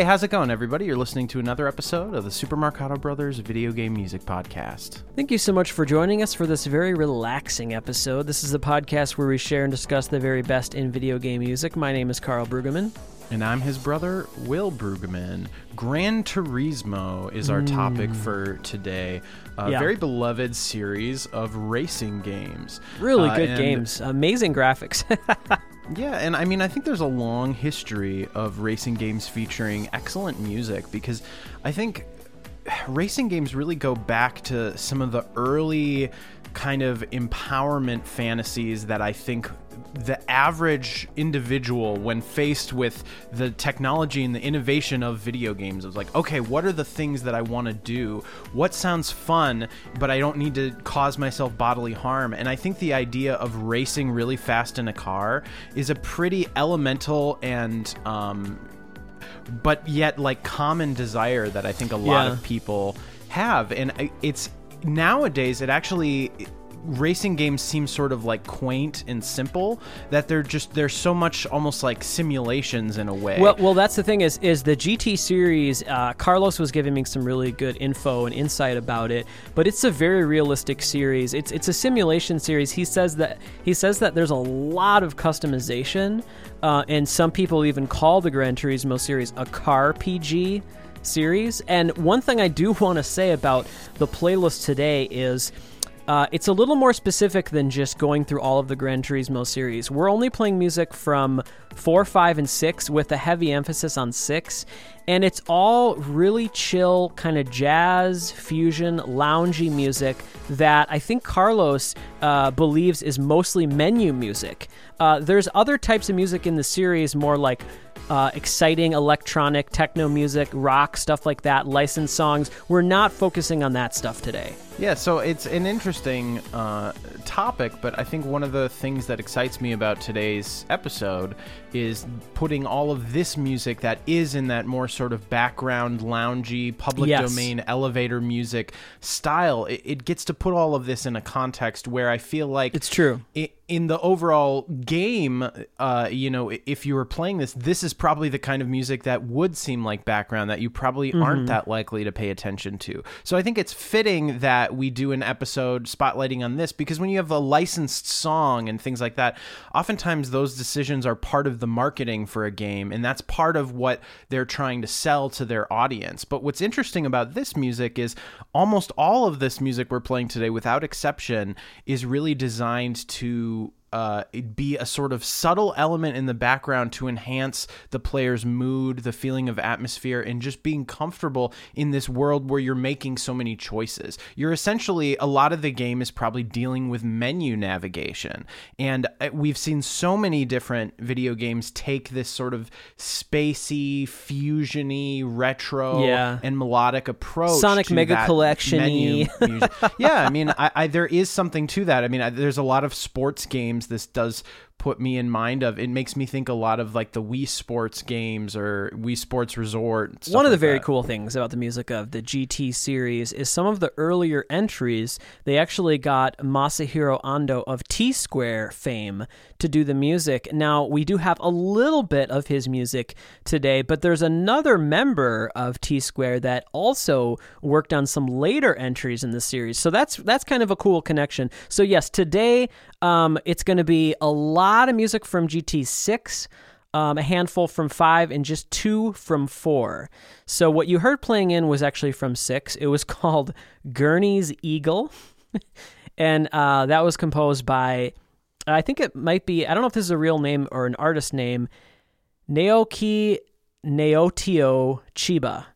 Hey, how's it going, everybody? You're listening to another episode of the Super Marcato Brothers Video Game Music Podcast. Thank you so much for joining us for this very relaxing episode. This is the podcast where we share and discuss the very best in video game music. My name is Carl Brueggemann. And I'm his brother, Will Brueggemann. Gran Turismo is our topic for today. A Yeah. very beloved series of racing games. Really Uh, good games, amazing graphics. Yeah, and I mean, I think there's a long history of racing games featuring excellent music because I think racing games really go back to some of the early kind of empowerment fantasies that I think the average individual, when faced with the technology and the innovation of video games, was like, okay, what are the things that I want to do? What sounds fun, but I don't need to cause myself bodily harm? And I think the idea of racing really fast in a car is a pretty elemental and um, but yet like common desire that I think a lot Yeah. of people have, and it's nowadays it actually racing games seem sort of like quaint and simple that they're just they're so much almost like simulations in a way. well, well, that's the thing is is the GT series. Uh, Carlos was giving me some really good info and insight about it, but it's a very realistic series. It's it's a simulation series. He says that he says that there's a lot of customization, uh, and some people even call the Gran Turismo series a car PG series. And one thing I do want to say about the playlist today is. Uh, it's a little more specific than just going through all of the Gran Turismo series. We're only playing music from 4, 5, and 6 with a heavy emphasis on 6. And it's all really chill, kind of jazz, fusion, loungy music that I think Carlos uh, believes is mostly menu music. Uh, there's other types of music in the series, more like uh, exciting electronic, techno music, rock, stuff like that, licensed songs. We're not focusing on that stuff today. Yeah, so it's an interesting uh, topic, but I think one of the things that excites me about today's episode is putting all of this music that is in that more sort of background, loungy, public Yes. domain, elevator music style. It, it gets to put all of this in a context where I feel like It's true. i- in the overall game, uh, you know, if you were playing this, this is probably the kind of music that would seem like background that you probably aren't that likely to pay attention to. So I think it's fitting that we do an episode spotlighting on this because when you have a licensed song and things like that, oftentimes those decisions are part of the marketing for a game, and that's part of what they're trying to sell to their audience. But what's interesting about this music is almost all of this music we're playing today, without exception, is really designed to uh, be a sort of subtle element in the background to enhance the player's mood, the feeling of atmosphere, and just being comfortable in this world where you're making so many choices. You're essentially, a lot of the game is probably dealing with menu navigation. And uh, we've seen so many different video games take this sort of spacey, fusiony, retro, Yeah. and melodic approach. Sonic Mega that Collection-y. yeah, I mean, I, I there is something to that. I mean, I, there's a lot of sports games. This does put me in mind of. It makes me think a lot of like the Wii Sports games or Wii Sports Resort. One of the very that. cool things about the music of the GT series is some of the earlier entries, they actually got Masahiro Ando of T Square fame to do the music. Now, we do have a little bit of his music today, but there's another member of T Square that also worked on some later entries in the series. So that's that's kind of a cool connection. So yes, today um, it's going to be a lot of music from GT6 um, a handful from five, and just two from four. So what you heard playing in was actually from six. It was called Gurney's Eagle, and uh, that was composed by, I think it might be, I don't know if this is a real name or an artist name, Naoki Naotio Chiba.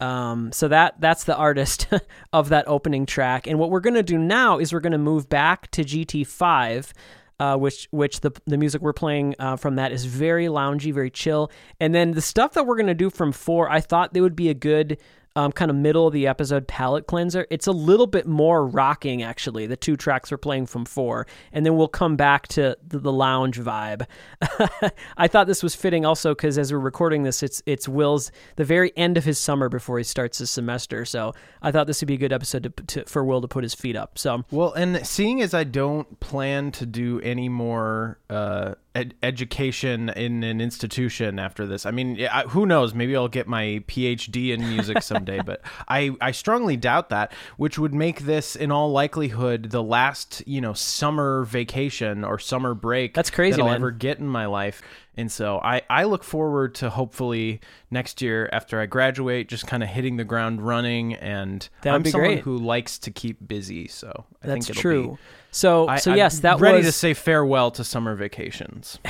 Um, so that that's the artist of that opening track. And what we're gonna do now is we're gonna move back to GT5, uh, which which the the music we're playing uh, from that is very loungy, very chill. And then the stuff that we're gonna do from four, I thought they would be a good um, kind of middle of the episode palate cleanser. It's a little bit more rocking, actually. The two tracks we're playing from four, and then we'll come back to the, the lounge vibe. I thought this was fitting also because as we're recording this, it's it's Will's the very end of his summer before he starts his semester. So I thought this would be a good episode to, to, for Will to put his feet up. So well, and seeing as I don't plan to do any more uh, ed- education in an institution after this, I mean, who knows? Maybe I'll get my PhD in music someday, but I I strongly doubt that. Which would make this, in all likelihood, the last you know summer vacation or summer break. That's crazy, that I'll man. ever get in my life. And so I, I look forward to hopefully next year after I graduate, just kind of hitting the ground running. And That would I'm be someone great. who likes to keep busy, so I that's think it'll true. Be, so I, so I'm yes, that ready was to say farewell to summer vacations.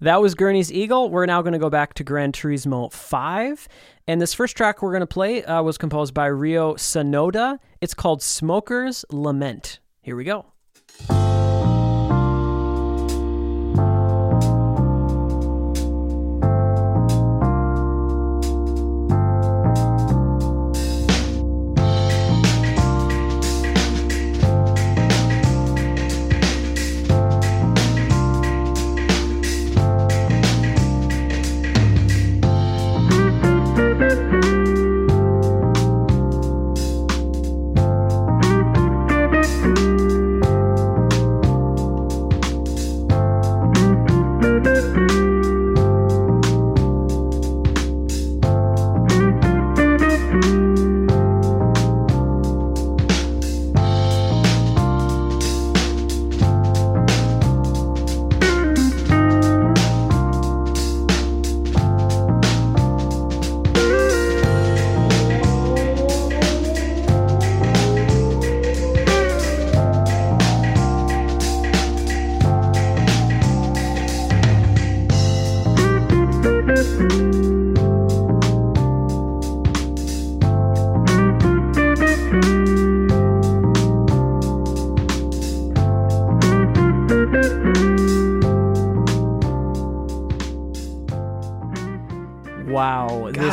That was Gurney's Eagle. We're now going to go back to Gran Turismo 5. And this first track we're going to play uh, was composed by Rio Sonoda. It's called Smoker's Lament. Here we go.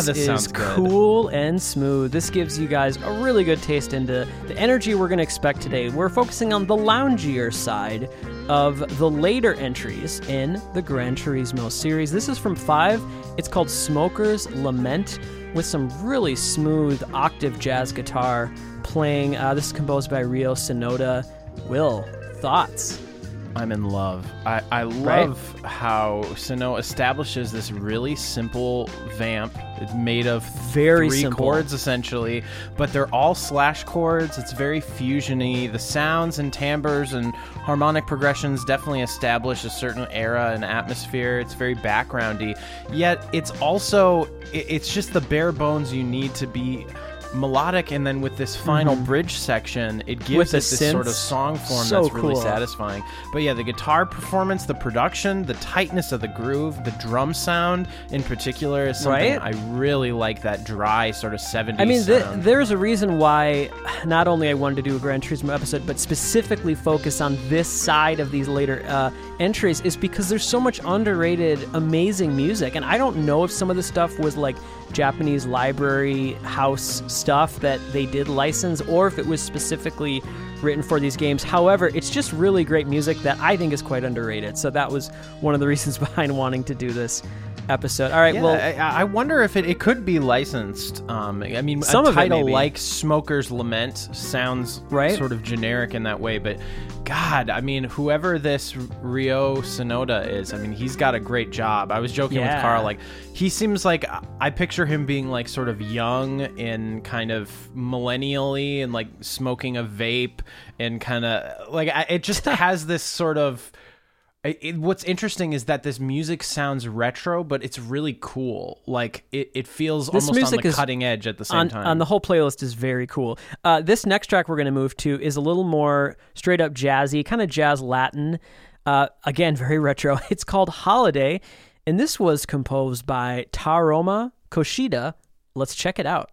This, this is cool and smooth. This gives you guys a really good taste into the energy we're going to expect today. We're focusing on the loungier side of the later entries in the Gran Turismo series. This is from 5. It's called Smoker's Lament with some really smooth octave jazz guitar playing. Uh, this is composed by Rio Sonoda. Will, thoughts? I'm in love. I, I love how Sino establishes this really simple vamp. It's made of Very three simple. chords essentially, but they're all slash chords. It's very fusiony. The sounds and timbres and harmonic progressions definitely establish a certain era and atmosphere. It's very backgroundy. Yet it's also it- it's just the bare bones you need to be melodic and then with this final bridge section it gives Mm-hmm. With this sort of song form So that's really cool. satisfying but yeah the guitar performance the production the tightness of the groove the drum sound in particular is something Right? i really like that dry sort of 70s I mean, th- there's a reason why not only I wanted to do a Gran Turismo episode, but specifically focus on this side of these later uh, entries is because there's so much underrated, amazing music. And I don't know if some of the stuff was like Japanese library house stuff that they did license or if it was specifically written for these games. However, it's just really great music that I think is quite underrated. So that was one of the reasons behind wanting to do this episode. All right, yeah, well, I, I wonder if it, it could be licensed. Um, I mean, Some a title like "Smoker's Lament" sounds Right? sort of generic in that way, but God, I mean, whoever this Rio Sonoda is, I mean, he's got a great job. I was joking Yeah. with Carl, like he seems like I picture him being like sort of young and kind of millennially and like smoking a vape and kind of like I, it just has this sort of. It, it- what's interesting is that this music sounds retro, but it's really cool. Like it, it feels This almost music on the is cutting edge at the same on, time. on the whole playlist is very cool. Uh, this next track we're going to move to is a little more straight up jazzy, kind of jazz Latin. Uh, again, very retro. It's called Holiday, and this was composed by Taroma Koshida. Let's check it out.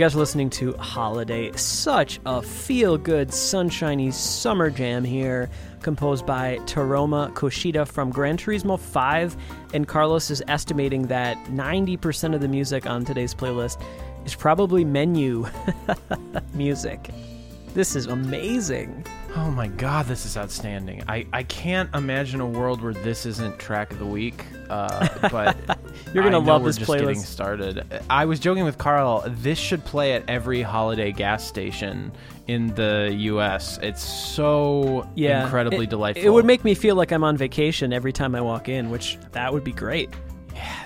Guys are listening to Holiday. Such a feel good, sunshiny summer jam here, composed by Taroma Koshida from Gran Turismo 5. And Carlos is estimating that 90% of the music on today's playlist is probably menu music. This is amazing. Oh my god, this is outstanding. I, I can't imagine a world where this isn't track of the week. Uh, but You're gonna I love we're this just playlist. getting started. I was joking with Carl. This should play at every holiday gas station in the U.S. It's so Yeah, incredibly it, delightful. It would make me feel like I'm on vacation every time I walk in, which that would be great.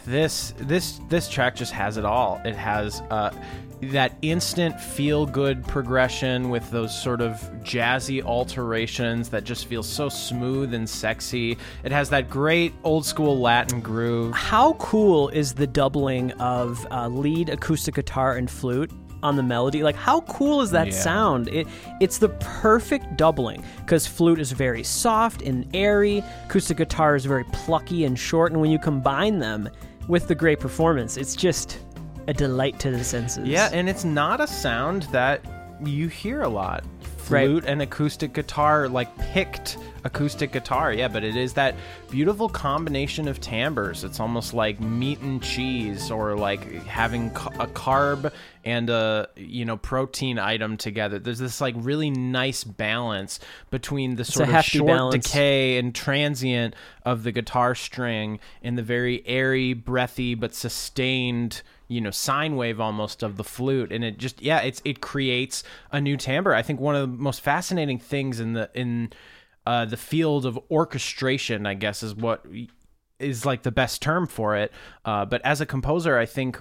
This this this track just has it all. It has uh, that instant feel good progression with those sort of jazzy alterations that just feel so smooth and sexy. It has that great old school Latin groove. How cool is the doubling of uh, lead acoustic guitar and flute on the melody? Like, how cool is that Yeah. sound? It it's the perfect doubling because flute is very soft and airy, acoustic guitar is very plucky and short, and when you combine them with the great performance, it's just a delight to the senses. Yeah, and it's not a sound that you hear a lot. Right. Flute and acoustic guitar, like picked acoustic guitar, yeah, but it is that beautiful combination of timbres. It's almost like meat and cheese, or like having a carb and a you know protein item together. There's this like really nice balance between the sort of short balance. decay and transient of the guitar string and the very airy, breathy but sustained, you know, sine wave almost of the flute. And it just yeah, it's it creates a new timbre. I think one of the most fascinating things in the in uh, the field of orchestration, I guess, is what is like the best term for it. Uh, but as a composer, I think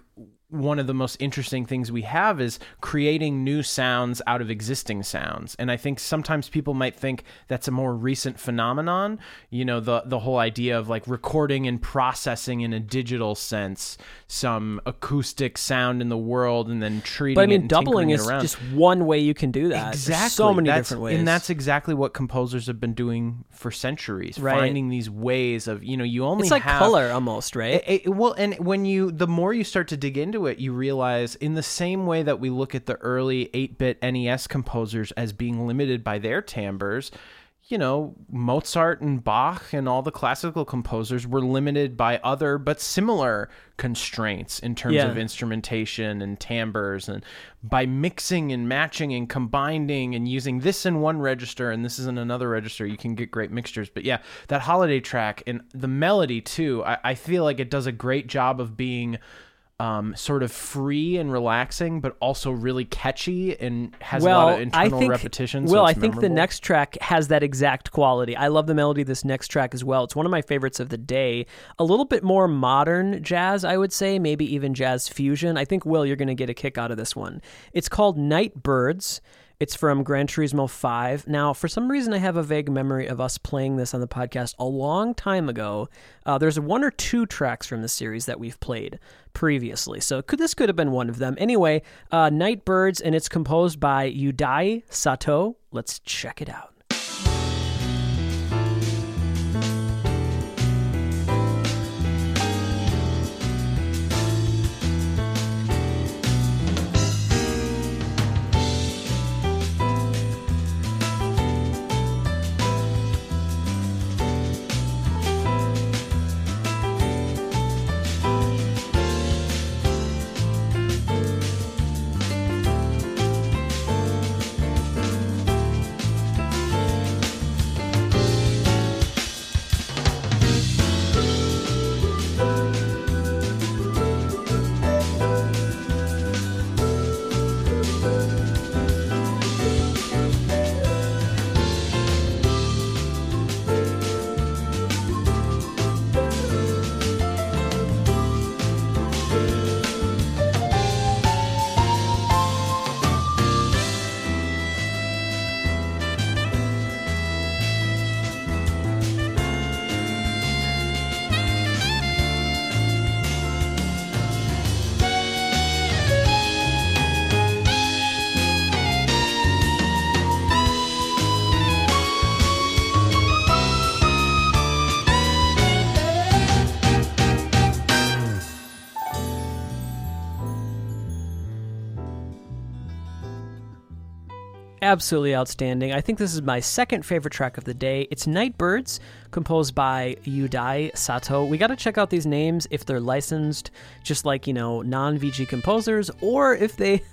one of the most interesting things we have is creating new sounds out of existing sounds. And I think sometimes people might think that's a more recent phenomenon. You know, the the whole idea of like recording and processing in a digital sense some acoustic sound in the world and then treating But I mean, doubling is around. just one way you can do that. There's Exactly. so many That's- different ways. And that's exactly what composers have been doing for centuries, Right. finding these ways of, you know, you only it's like have color almost, right? it- it- well, and when you, the more you start to dig into it, you realize in the same way that we look at the early 8 bit NES composers as being limited by their timbres, you know, Mozart and Bach and all the classical composers were limited by other but similar constraints in terms Yeah. of instrumentation and timbres and by mixing and matching and combining and using this in one register and this is in another register you can get great mixtures but yeah that holiday track and the melody too i, I feel like it does a great job of being um, sort of free and relaxing, but also really catchy and has well, a lot of internal I think, repetition. so Well, I it's think the next track has that exact quality. I love the melody of this next track as well. It's one of my favorites of the day. A little bit more modern jazz, I would say, maybe even jazz fusion. I think, Will, you're going to get a kick out of this one. It's called Night Birds. It's from Gran Turismo 5. Now, for some reason, I have a vague memory of us playing this on the podcast a long time ago. Uh, there's one or two tracks from the series that we've played previously, so could, this could have been one of them. Anyway, uh, Night Birds, and it's composed by Yudai Sato. Let's check it out. Absolutely outstanding. I think this is my second favorite track of the day. It's Nightbirds, composed by Yudai Sato. We got to check out these names if they're licensed, just like, you know, non VG composers, or if they.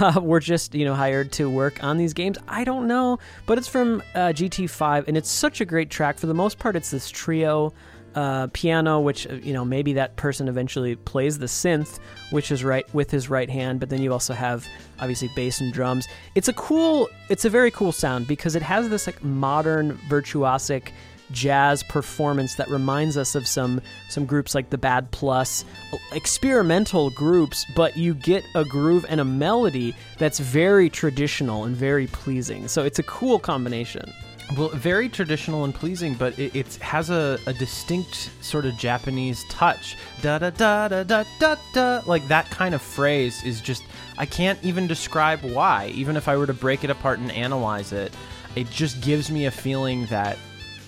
Uh, were just you know hired to work on these games. I don't know, but it's from uh, GT5, and it's such a great track. For the most part, it's this trio uh, piano, which uh, you know maybe that person eventually plays the synth, which is right with his right hand. But then you also have obviously bass and drums. It's a cool, it's a very cool sound because it has this like modern virtuosic jazz performance that reminds us of some some groups like the Bad Plus, experimental groups, but you get a groove and a melody that's very traditional and very pleasing. So it's a cool combination. Well, very traditional and pleasing, but it, it has a, a distinct sort of Japanese touch. Da da da da da da da. Like that kind of phrase is just, I can't even describe why. Even if I were to break it apart and analyze it, it just gives me a feeling that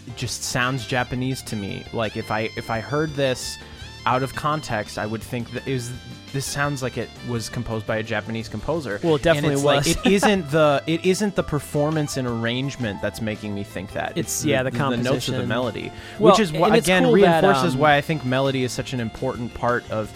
it just sounds Japanese to me. Like if I if I heard this out of context, I would think that is this sounds like it was composed by a Japanese composer. Well, it definitely it's was. Like, it isn't the it isn't the performance and arrangement that's making me think that. It's- yeah, the notes of the melody, Well, which is what again cool that, reinforces um, why I think melody is such an important part of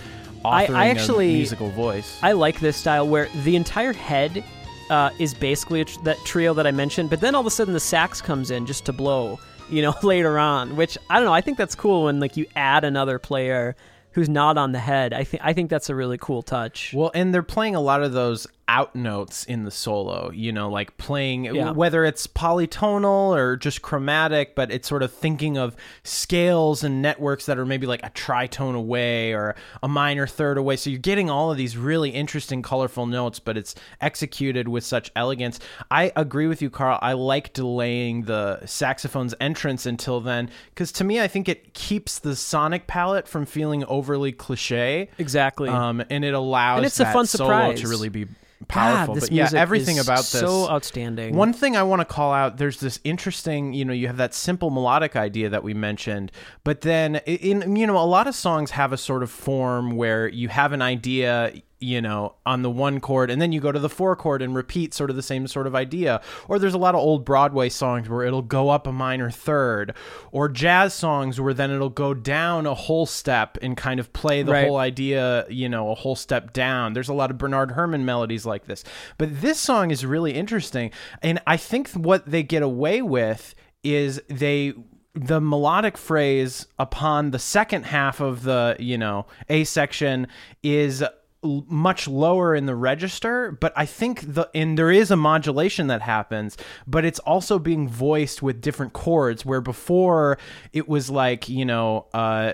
I- I authoring actually- a musical voice. I like this style where the entire head uh, is basically a tr- that trio that I mentioned, but then all of a sudden the sax comes in just to blow, you know, later on. Which I don't know. I think that's cool when like you add another player who's not on the head. I think I think that's a really cool touch. Well, and they're playing a lot of those out notes in the solo, you know, like playing Yeah. whether it's polytonal or just chromatic, but it's sort of thinking of scales and networks that are maybe like a tritone away or a minor third away. So you're getting all of these really interesting, colorful notes, but it's executed with such elegance. I agree with you, Carl. I like delaying the saxophone's entrance until then because to me, I think it keeps the sonic palette from feeling overly cliche. Exactly. Um, and it allows And it's a fun solo surprise. to really be powerful. this but yeah, everything is about this so outstanding. One thing I want to call out: there's this interesting, you know, you have that simple melodic idea that we mentioned, but then in you know, a lot of songs have a sort of form where you have an idea. You know, on the one chord, and then you go to the four chord and repeat sort of the same sort of idea. Or there's a lot of old Broadway songs where it'll go up a minor third, or jazz songs where then it'll go down a whole step and kind of play the Right. whole idea, you know, a whole step down. There's a lot of Bernard Herrmann melodies like this. But this song is really interesting. And I think what they get away with is they the melodic phrase upon the second half of the, you know, A section is l- much lower in the register but i think the and there is a modulation that happens but it's also being voiced with different chords where before it was like you know uh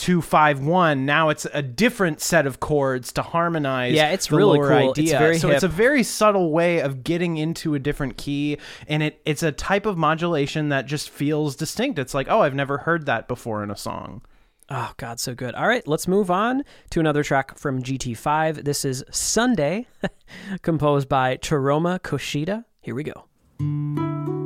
two five one. Now it's a different set of chords to harmonize. Yeah, it's really cool. It's Idea. very so it's a very subtle way of getting into a different key, and it it's a type of modulation that just feels distinct. It's like, oh, I've never heard that before in a song. Oh, God, so good. All right, let's move on to another track from GT5. This is Sunday, composed by Taroma Koshida. Here we go.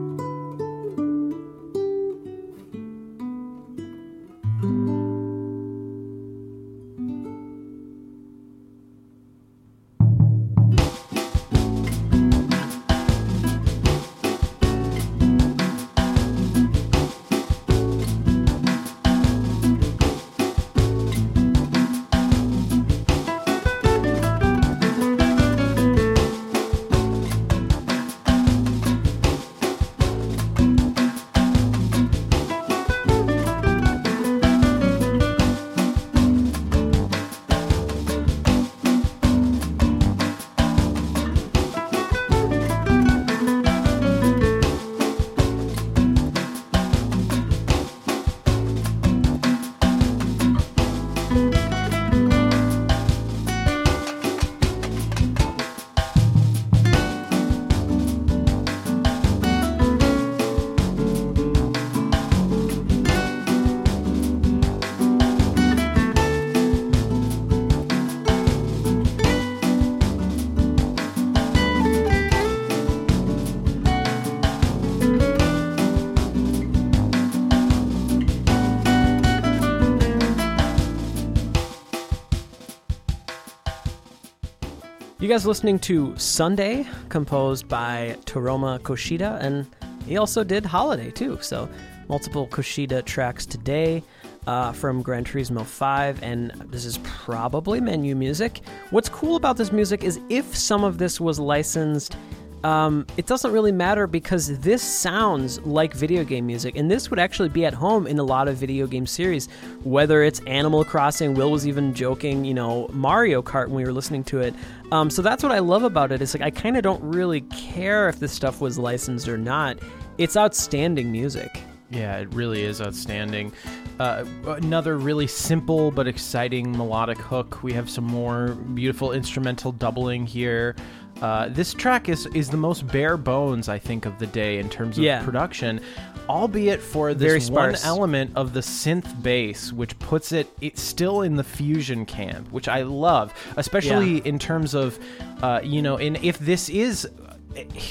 You guys listening to Sunday, composed by Toroma Koshida, and he also did Holiday too. So multiple Koshida tracks today uh, from Gran Turismo 5, and this is probably menu music. What's cool about this music is if some of this was licensed um, it doesn't really matter because this sounds like video game music, and this would actually be at home in a lot of video game series. Whether it's Animal Crossing, Will was even joking, you know, Mario Kart when we were listening to it. Um, so that's what I love about it. It's like I kind of don't really care if this stuff was licensed or not. It's outstanding music. Yeah, it really is outstanding. Uh, another really simple but exciting melodic hook. We have some more beautiful instrumental doubling here. Uh, this track is is the most bare bones I think of the day in terms of Yeah. production, albeit for this one element of the synth bass, which puts it it's still in the fusion camp, which I love, especially in terms of, uh, you know, in if this is.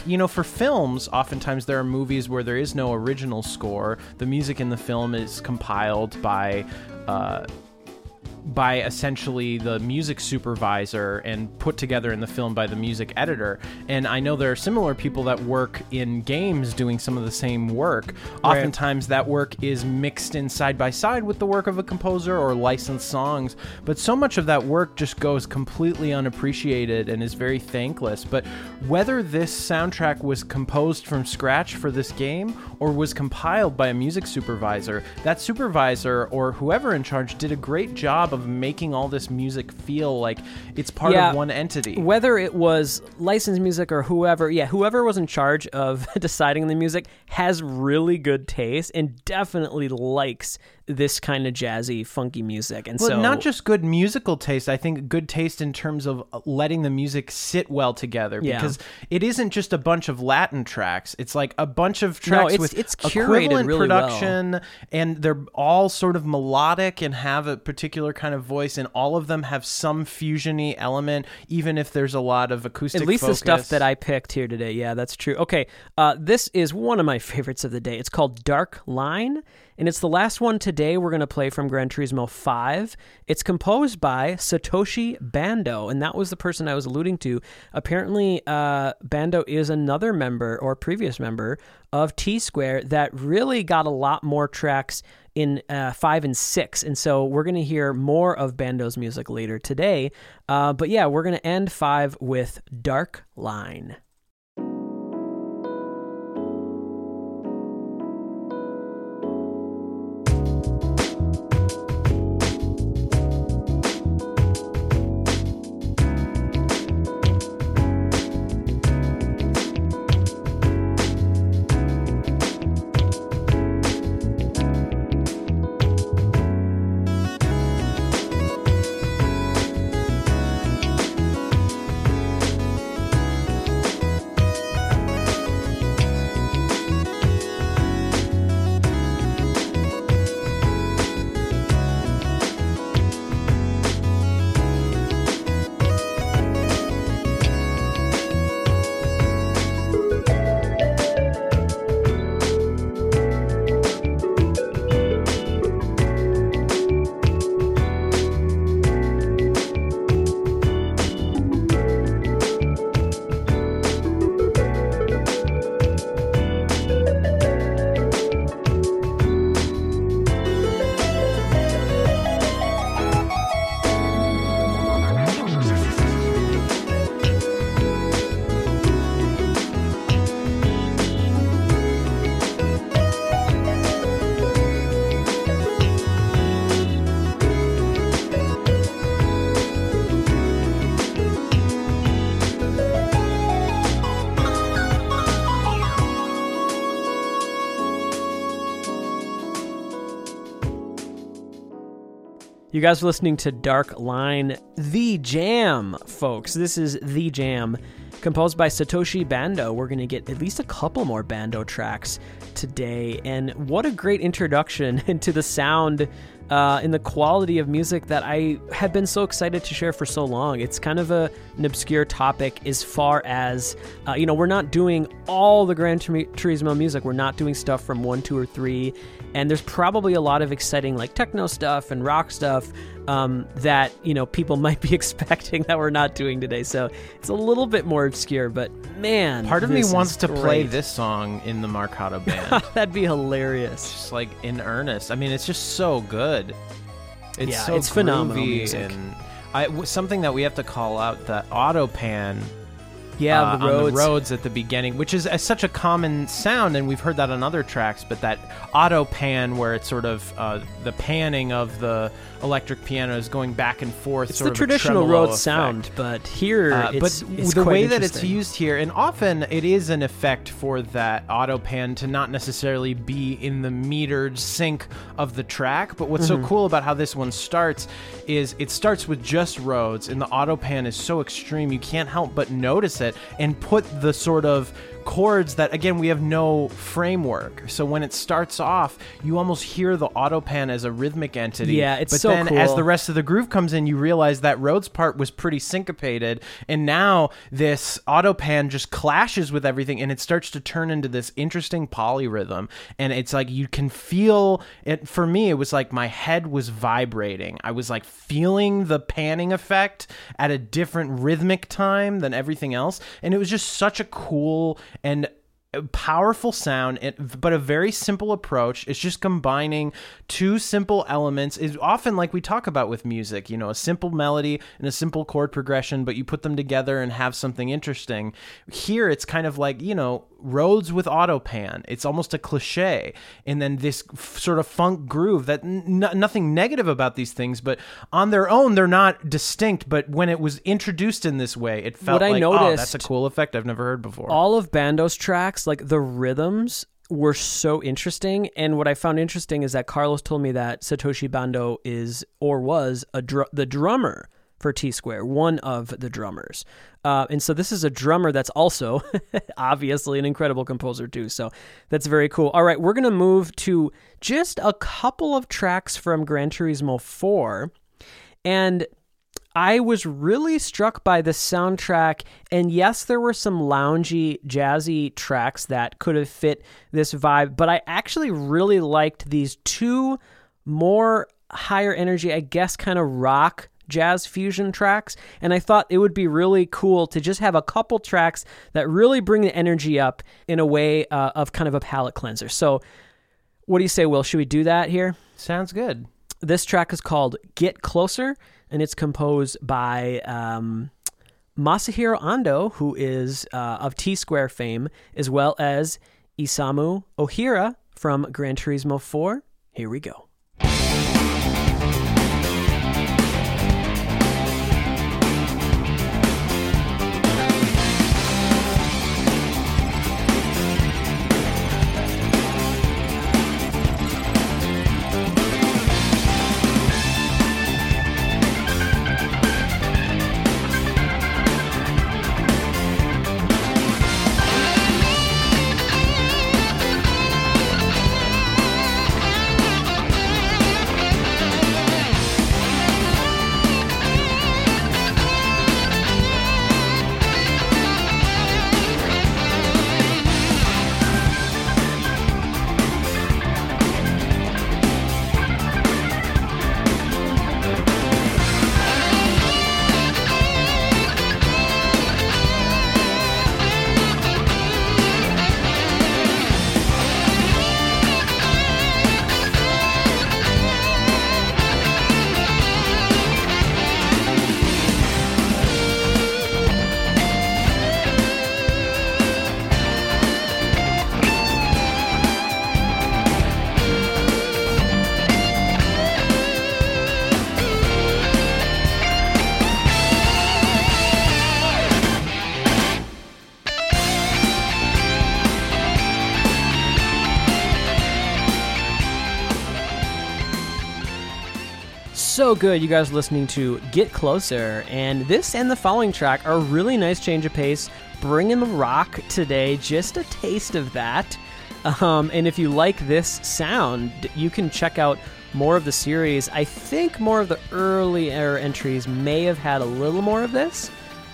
You know, for films, oftentimes there are movies where there is no original score. The music in the film is compiled by uh, by essentially the music supervisor and put together in the film by the music editor. And I know there are similar people that work in games doing some of the same work. Oftentimes that work is mixed in side by side with the work of a composer or licensed songs, but so much of that work just goes completely unappreciated and is very thankless. But whether this soundtrack was composed from scratch for this game or was compiled by a music supervisor, that supervisor or whoever in charge did a great job of making all this music feel like it's part Yeah. of one entity. Whether it was licensed music or whoever, yeah, whoever was in charge of deciding the music has really good taste and definitely likes this kind of jazzy, funky music. And Well, so, not just good musical taste. I think good taste in terms of letting the music sit well together. Yeah. Because it isn't just a bunch of Latin tracks. It's like a bunch of tracks it's- with it's curated equivalent really well. production, and they're all sort of melodic and have a particular kind of voice, and all of them have some fusiony element, even if there's a lot of acoustic. At least the stuff that I picked here today. Yeah, that's true. Okay, uh, this is one of my favorites of the day. It's called Dark Line, and it's the last one today we're going to play from Gran Turismo 5. It's composed by Satoshi Bando, and that was the person I was alluding to. Apparently, uh, Bando is another member or previous member of T Square that really got a lot more tracks in uh, five and six. And so we're going to hear more of Bando's music later today. Uh, but yeah, we're going to end five with Dark Line. Guys are listening to Dark Line, The Jam, folks. This is The Jam, composed by Satoshi Bando. We're going to get at least a couple more Bando tracks today. And what a great introduction into the sound uh, in the quality of music that I have been so excited to share for so long. It's kind of a, an obscure topic as far as, uh, you know, we're not doing all the Gran Turismo music. We're not doing stuff from one, two, or three. And there's probably a lot of exciting, like techno stuff and rock stuff um, that you know people might be expecting that we're not doing today. So it's a little bit more obscure, but man, part of me wants to great. play this song in the Marcato band. That'd be hilarious. Just like in earnest. I mean, it's just so good. It's yeah, so it's phenomenal music. and I, something that we have to call out the auto pan Yeah, uh, the on Rhodes. the Rhodes at the beginning, which is uh, such a common sound, and we've heard that on other tracks. But that auto pan, where it's sort of uh, the panning of the electric piano is going back and forth. It's the traditional effect. sound, but here Uh, it's, but it's the way that it's used here, and often it is an effect for that auto pan to not necessarily be in the metered sync of the track. But what's Mm-hmm. so cool about how this one starts is it starts with just Rhodes, and the auto pan is so extreme you can't help but notice it and put the sort of chords that again we have no framework so when it starts off you almost hear the auto pan as a rhythmic entity Yeah, it's but so then as the rest of the groove comes in, you realize that Rhodes part was pretty syncopated, and now this auto pan just clashes with everything, and it starts to turn into this interesting polyrhythm. And it's like you can feel it. For me, it was like my head was vibrating. I was like feeling the panning effect at a different rhythmic time than everything else, and it was just such a cool and powerful sound but a very simple approach. It's just combining two simple elements. Is often like we talk about with music you know a simple melody and a simple chord progression but you put them together and have something interesting. Here it's kind of like you know Rhodes with auto pan. It's almost a cliche. And then this f- sort of funk groove that n- nothing negative about these things but on their own they're not distinct. But when it was introduced in this way it felt What I like oh that's a cool effect i've never heard before. All of Bando's tracks, like the rhythms were so interesting. And what I found interesting is that Carlos told me that Satoshi Bando is or was a dr- the drummer for T Square, one of the drummers. Uh, and so this is a drummer that's also obviously an incredible composer too. So that's very cool. All right, we're gonna move to just a couple of tracks from Gran Turismo 4. And I was really struck by the soundtrack. And yes, there were some loungy, jazzy tracks that could have fit this vibe, but I actually really liked these two more higher energy, I guess, kind of rock jazz fusion tracks. And I thought it would be really cool to just have a couple tracks that really bring the energy up in a way uh, of kind of a palate cleanser. So, what do you say, Will? Should we do that here? sounds good This track is called Get Closer, and it's composed by um, Masahiro Ando, who is uh, of T Square fame, as well as Isamu Ohira from Gran Turismo 4. Here we go. Good, you guys listening to Get Closer, and this and the following track are a really nice change of pace, bringing in the rock today, just a taste of that. Um, and if you like this sound, you can check out more of the series. I think more of the earlier entries may have had a little more of this.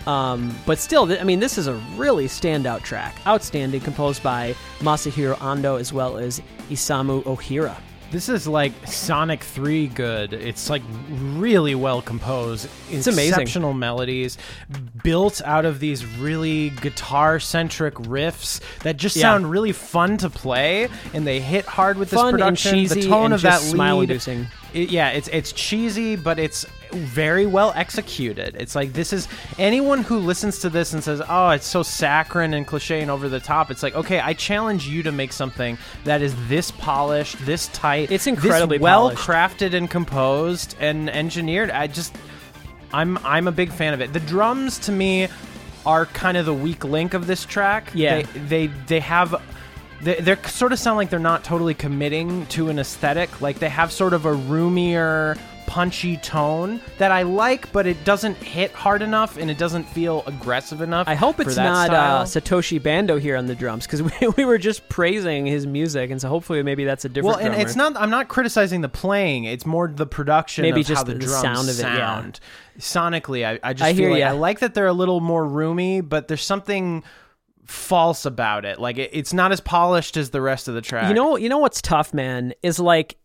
Um, but still, I mean, this is a really standout track. Outstanding, composed by Masahiro Ando as well as Isamu Ohira. This is like Sonic 3 good. It's like really well composed. It's amazing. Exceptional melodies built out of these really guitar centric riffs that just Yeah. sound really fun to play and they hit hard with this Fun and production. cheesy the tone and of that lead inducing. it- yeah, it's it's cheesy, but it's very well executed. It's like this is anyone who listens to this and says, "Oh, it's so saccharine and cliche and over the top." It's like, okay, I challenge you to make something that is this polished, this tight, It's incredibly well crafted and composed and engineered. I just, I'm I'm a big fan of it. The drums to me are kind of the weak link of this track. Yeah. they they, they have. They they're sort of sound like they're not totally committing to an aesthetic. Like they have sort of a roomier, punchy tone that I like, but it doesn't hit hard enough and it doesn't feel aggressive enough. I hope it's not uh. Satoshi Bando here on the drums because we, we were just praising his music, and so hopefully maybe that's a different. well, and drummer. it's not. I'm not criticizing the playing. It's more the production. Maybe of just how the, the drums sound of it, yeah. sound. Sonically, I, I just I feel hear like ya. I like that they're a little more roomy, but there's something false about it. Like it, it's not as polished as the rest of the track. You know, you know what's tough, man, is like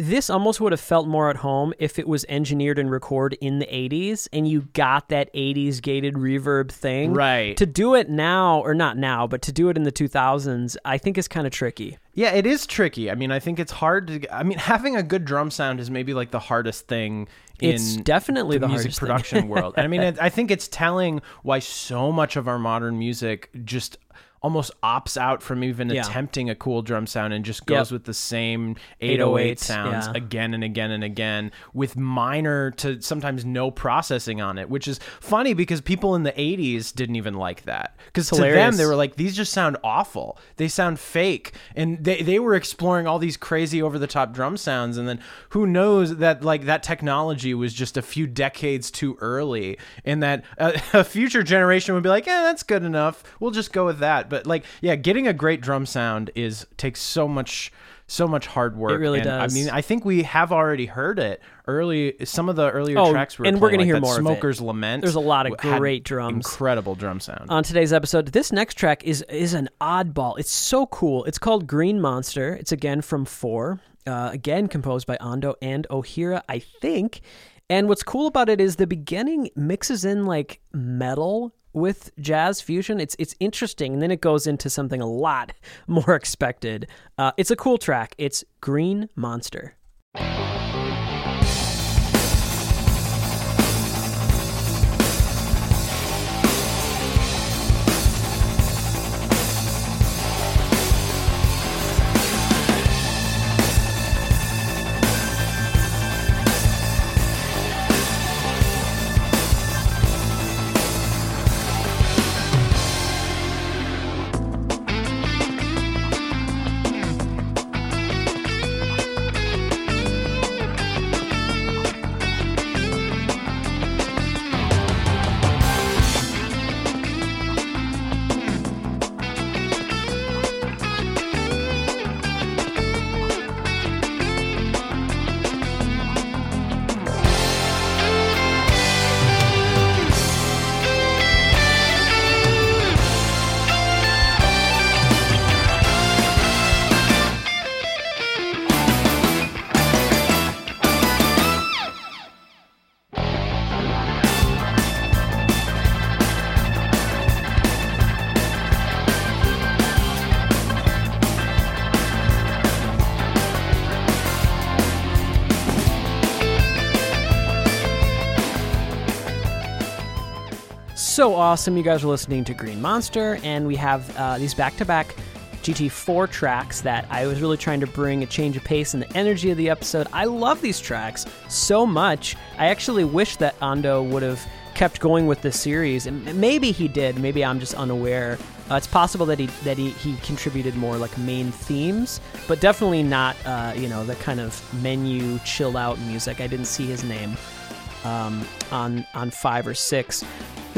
this almost would have felt more at home if it was engineered and recorded in the 80s and you got that 80s gated reverb thing. Right. To do it now, or not now, but to do it in the 2000s, I think is kind of tricky. Yeah, it is tricky. I mean, I think it's hard to. I mean, having a good drum sound is maybe like the hardest thing in It's definitely the music hardest production world. And I mean, it, I think it's telling why so much of our modern music just almost opts out from even Yeah. attempting a cool drum sound and just Yep. goes with the same 808 808s, sounds yeah. again and again and again with minor to sometimes no processing on it, which is funny because people in the 80s didn't even like that. Because to them, they were like, these just sound awful. They sound fake. And they, they were exploring all these crazy over the top drum sounds. And then who knows that like that technology was just a few decades too early and that uh, a, a future generation would be like, yeah, that's good enough. We'll just go with that. But like, yeah, getting a great drum sound is takes so much so much hard work. It really and, does. I mean, I think we have already heard it early. Some of the earlier Oh, tracks we were and we're gonna like hear that more. Smoker's Lament. There's a lot of great drums. Incredible drum sound. on today's episode. This next track is is an oddball. It's so cool. It's called Green Monster. It's again from Four. Uh, again composed by Ando and Ohira, I think. And what's cool about it is the beginning mixes in like metal with jazz fusion. It's it's interesting, and then it goes into something a lot more expected. Uh, it's a cool track. It's Green Monster. So awesome. You guys are listening to Green Monster, and we have uh, these back to back GT4 tracks that I was really trying to bring a change of pace and the energy of the episode. I love these tracks so much. I actually wish that Ando would have kept going with this series, and maybe he did. Maybe I'm just unaware. Uh, it's possible that he that he, he contributed more like main themes, but definitely not uh, you know the kind of menu chill out music. I didn't see his name um, on on five or six.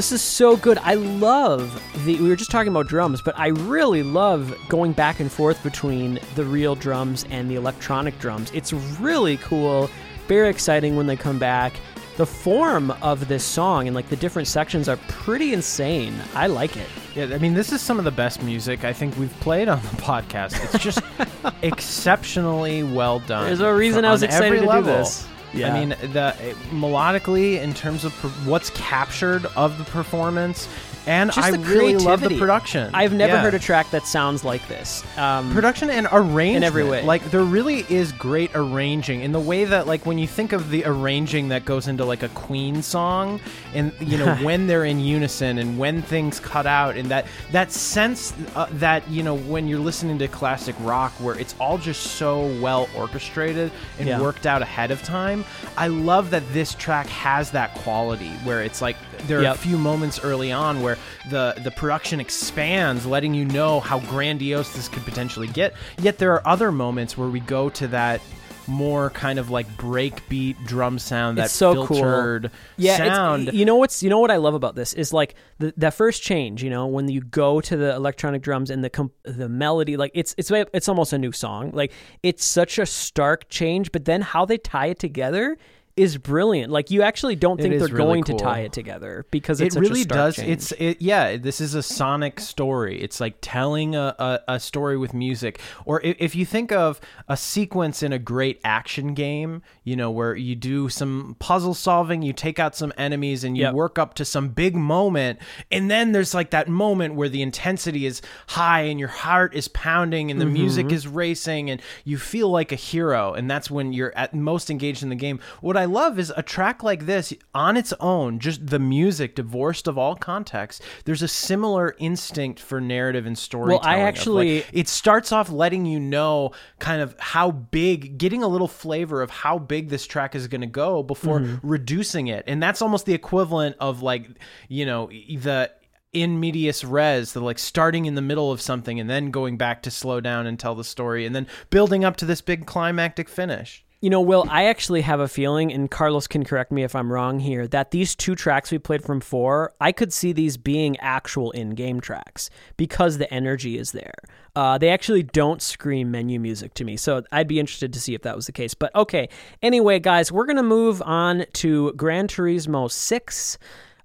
This is so good. I love the. We were just talking about drums, but I really love going back and forth between the real drums and the electronic drums. It's really cool, very exciting when they come back. The form of this song and like the different sections are pretty insane. I like it. Yeah, I mean, this is some of the best music I think we've played on the podcast. It's just exceptionally well done. There's a reason I was excited to do this. Yeah. I mean, the melodically in terms of per- what's captured of the performance, and Just I the really love the production. I've never Yeah. heard a track that sounds like this. Um, production and arrangement in every way. Like there really is great arranging in the way that like when you think of the arranging that goes into like a Queen song and you know when they're in unison and when things cut out and that that sense uh, that you know when you're listening to classic rock where it's all just so well orchestrated and Yeah. worked out ahead of time. I love that this track has that quality where it's like there are Yep. a few moments early on where the the production expands letting you know how grandiose this could potentially get yet there are other moments where we go to that more kind of like breakbeat drum sound that It's so cool. filtered yeah, it's- sound you know what's you know what I love about this is like the that first change. You know, when you go to the electronic drums and the com- the melody, like it's it's it's almost a new song. Like it's such a stark change, but then how they tie it together is brilliant. Like you actually don't think they're really going cool. to tie it together because it such really does change. it's it yeah this is a sonic story it's like telling a, a, a story with music or if, if you think of a sequence in a great action game you know where you do some puzzle solving you take out some enemies and you Yep. work up to some big moment and then there's like that moment where the intensity is high and your heart is pounding and the music Mm-hmm. is racing and you feel like a hero and that's when you're at most engaged in the game what i love is a track like this on its own just the music divorced of all context there's a similar instinct for narrative and storytelling of, like, actually- it starts off letting you know kind of how big getting a little flavor of how big this track is going to go before Mm-hmm. reducing it and that's almost the equivalent of like you know the in medias res the like starting in the middle of something and then going back to slow down and tell the story and then building up to this big climactic finish You know, Will, I actually have a feeling, and Carlos can correct me if I'm wrong here, that these two tracks we played from four, I could see these being actual in game tracks because the energy is there. Uh, they actually don't scream menu music to me, so I'd be interested to see if that was the case. But okay, anyway, guys, we're going to move on to Gran Turismo 6.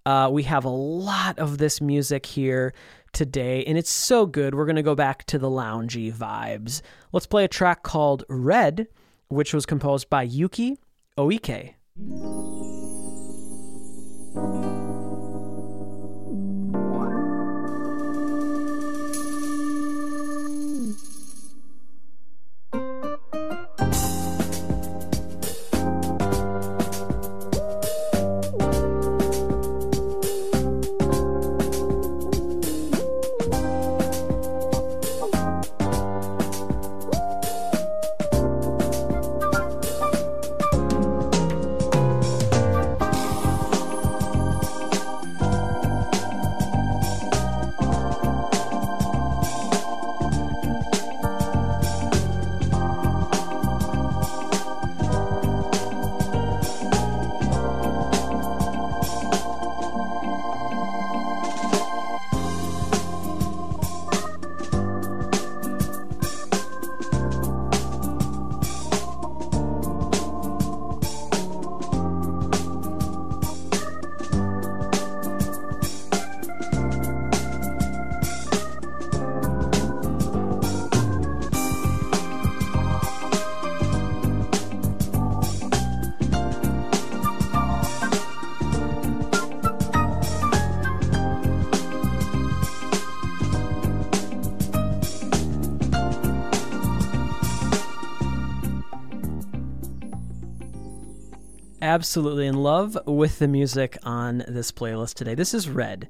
Uh, we have a lot of this music here today, and it's so good. We're going to go back to the loungy vibes. Let's play a track called Red which was composed by Yuki Oike. Absolutely in love with the music on this playlist today. This is Red,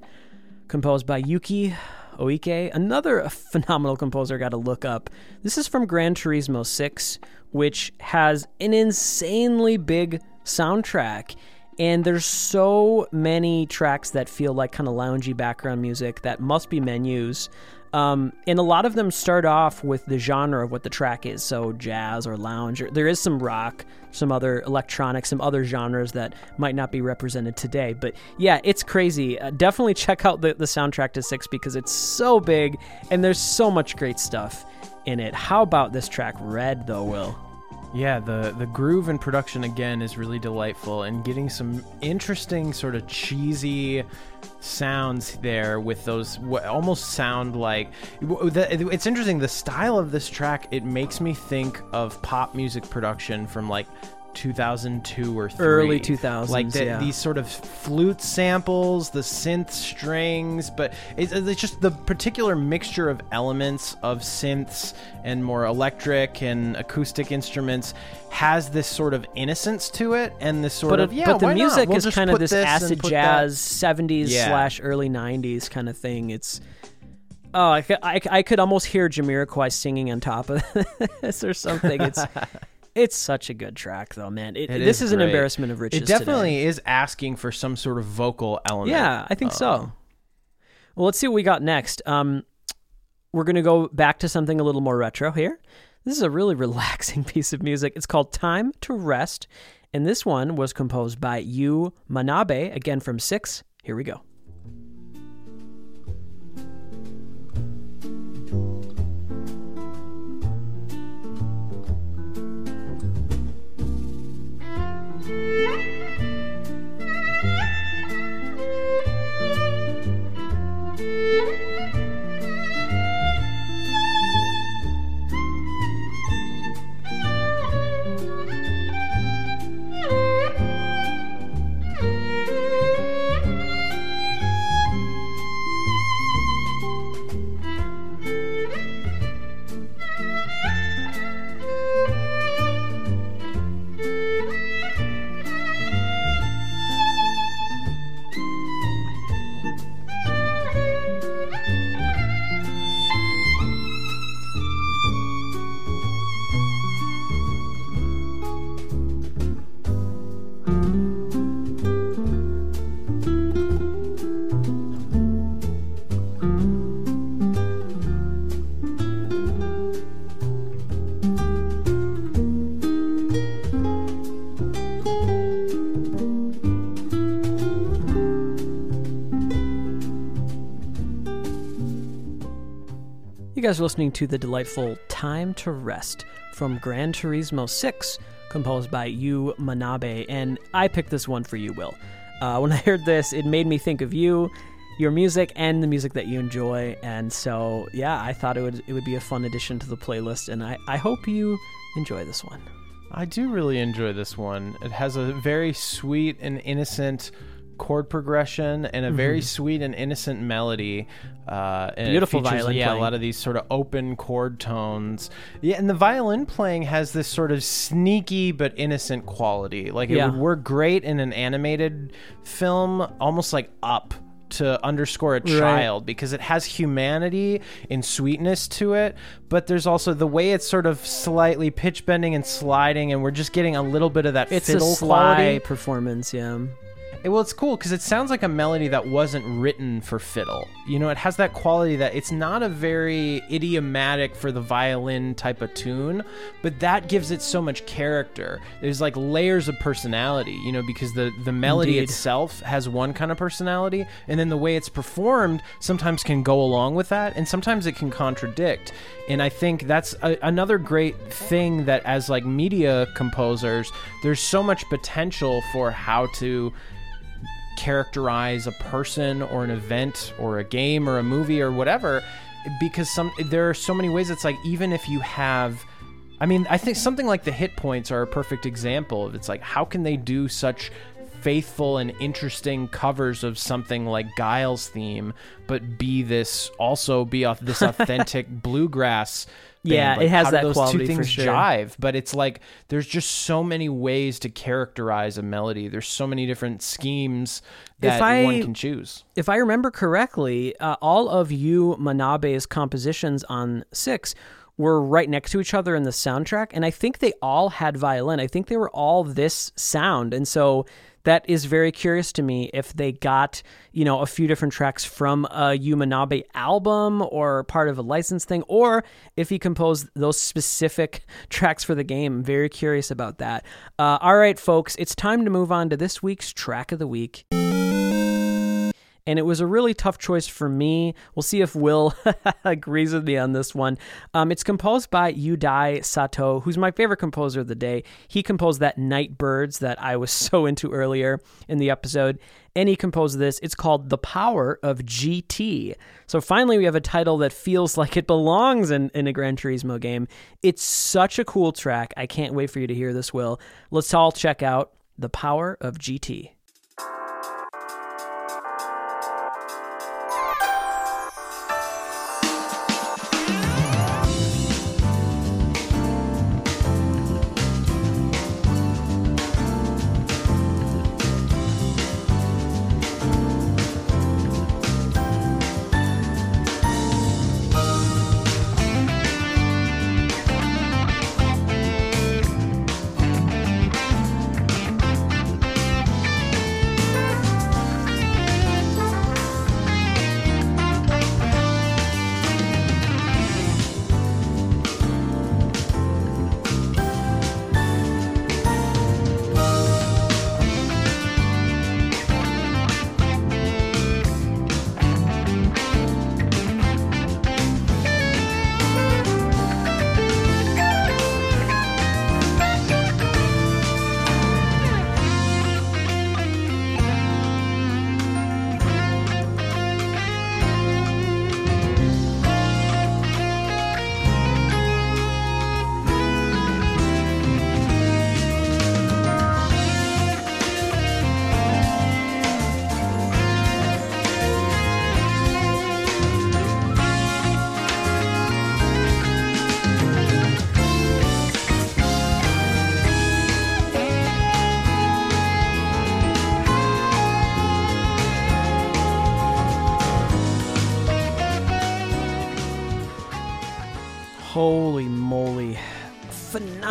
composed by Yuki Oike, another phenomenal composer got to look up. This is from Gran Turismo 6, which has an insanely big soundtrack. And there's so many tracks that feel like kind of loungy background music that must be menus. Um, and a lot of them start off with the genre of what the track is, so jazz or lounge. Or, there is some rock, some other electronic, some other genres that might not be represented today. But yeah, it's crazy. Uh, definitely check out the, the soundtrack to Six because it's so big and there's so much great stuff in it. How about this track, Red, though, Will? Yeah, the the groove and production again is really delightful and getting some interesting sort of cheesy sounds there with those what almost sound like it's interesting the style of this track it makes me think of pop music production from like 2002 or 3. early 2000s like the, yeah. these sort of flute samples the synth strings but it's, it's, just the particular mixture of elements of synths and more electric and acoustic instruments has this sort of innocence to it and this sort but, of yeah but the music we'll is kind of this acid jazz that. 70s yeah. slash early 90s kind of thing it's Oh, I, I, I could almost hear Jamiroquai singing on top of this or something. It's it's such a good track, though, man. It, it this is, is an embarrassment of riches. It definitely today. is asking for some sort of vocal element. Yeah, I think so. Well, let's see what we got next. Um, we're gonna go back to something a little more retro here. This is a really relaxing piece of music. It's called "Time to Rest," and this one was composed by Yu Manabe, again from Six. Here we go. Guys are listening to the delightful Time to Rest from Gran Turismo 6, composed by Yu Manabe. And I picked this one for you, Will. Uh, when I heard this, it made me think of you, your music, and the music that you enjoy. And so, yeah, I thought it would it would be a fun addition to the playlist. And I, I hope you enjoy this one. I do really enjoy this one. It has a very sweet and innocent chord progression and a very sweet and innocent melody. Uh, and Beautiful features, violin Yeah, playing. a lot of these sort of open chord tones. Yeah, and the violin playing has this sort of sneaky but innocent quality. Like it Yeah. would work great in an animated film, almost like Up. To underscore a child because it has humanity and sweetness to it, but there's also the way it's sort of slightly pitch bending and sliding, and we're just getting a little bit of that It's fiddle a sly quality. performance, yeah. Well, it's cool because it sounds like a melody that wasn't written for fiddle. You know, it has that quality that it's not a very idiomatic for the violin type of tune, but that gives it so much character. There's like layers of personality, you know, because the the melody Indeed. itself has one kind of personality, and then the way it's performed sometimes can go along with that, and sometimes it can contradict. And I think that's a, another great thing that as like media composers, there's so much potential for how to characterize a person or an event or a game or a movie or whatever because some there are so many ways it's like even if you have I mean I think something like the hit points are a perfect example of it's like how can they do such faithful and interesting covers of something like Guile's theme but be this also be off this authentic bluegrass band? Yeah, Like, it has that those quality two for things sure. jive but it's like there's just so many ways to characterize a melody there's so many different schemes If that I- one can choose if I remember correctly, uh, all of Yu Manabe's compositions on Six were right next to each other in the soundtrack, and I think they all had violin. I think they were all this sound, and so that is very curious to me if they got, you know, a few different tracks from a Yu Manabe album or part of a license thing, or if he composed those specific tracks for the game. Very curious about that. Uh, all right, folks, it's time to move on to this week's track of the week and it was a really tough choice for me. We'll see if Will agrees with me on this one. Um, it's composed by Yudai Sato, who's my favorite composer of the day. He composed that Night Birds that I was so into earlier in the episode, and he composed this. It's called The Power of GT. So finally, we have a title that feels like it belongs in, in a Gran Turismo game. It's such a cool track. I can't wait for you to hear this, Will. Let's all check out The Power of GT.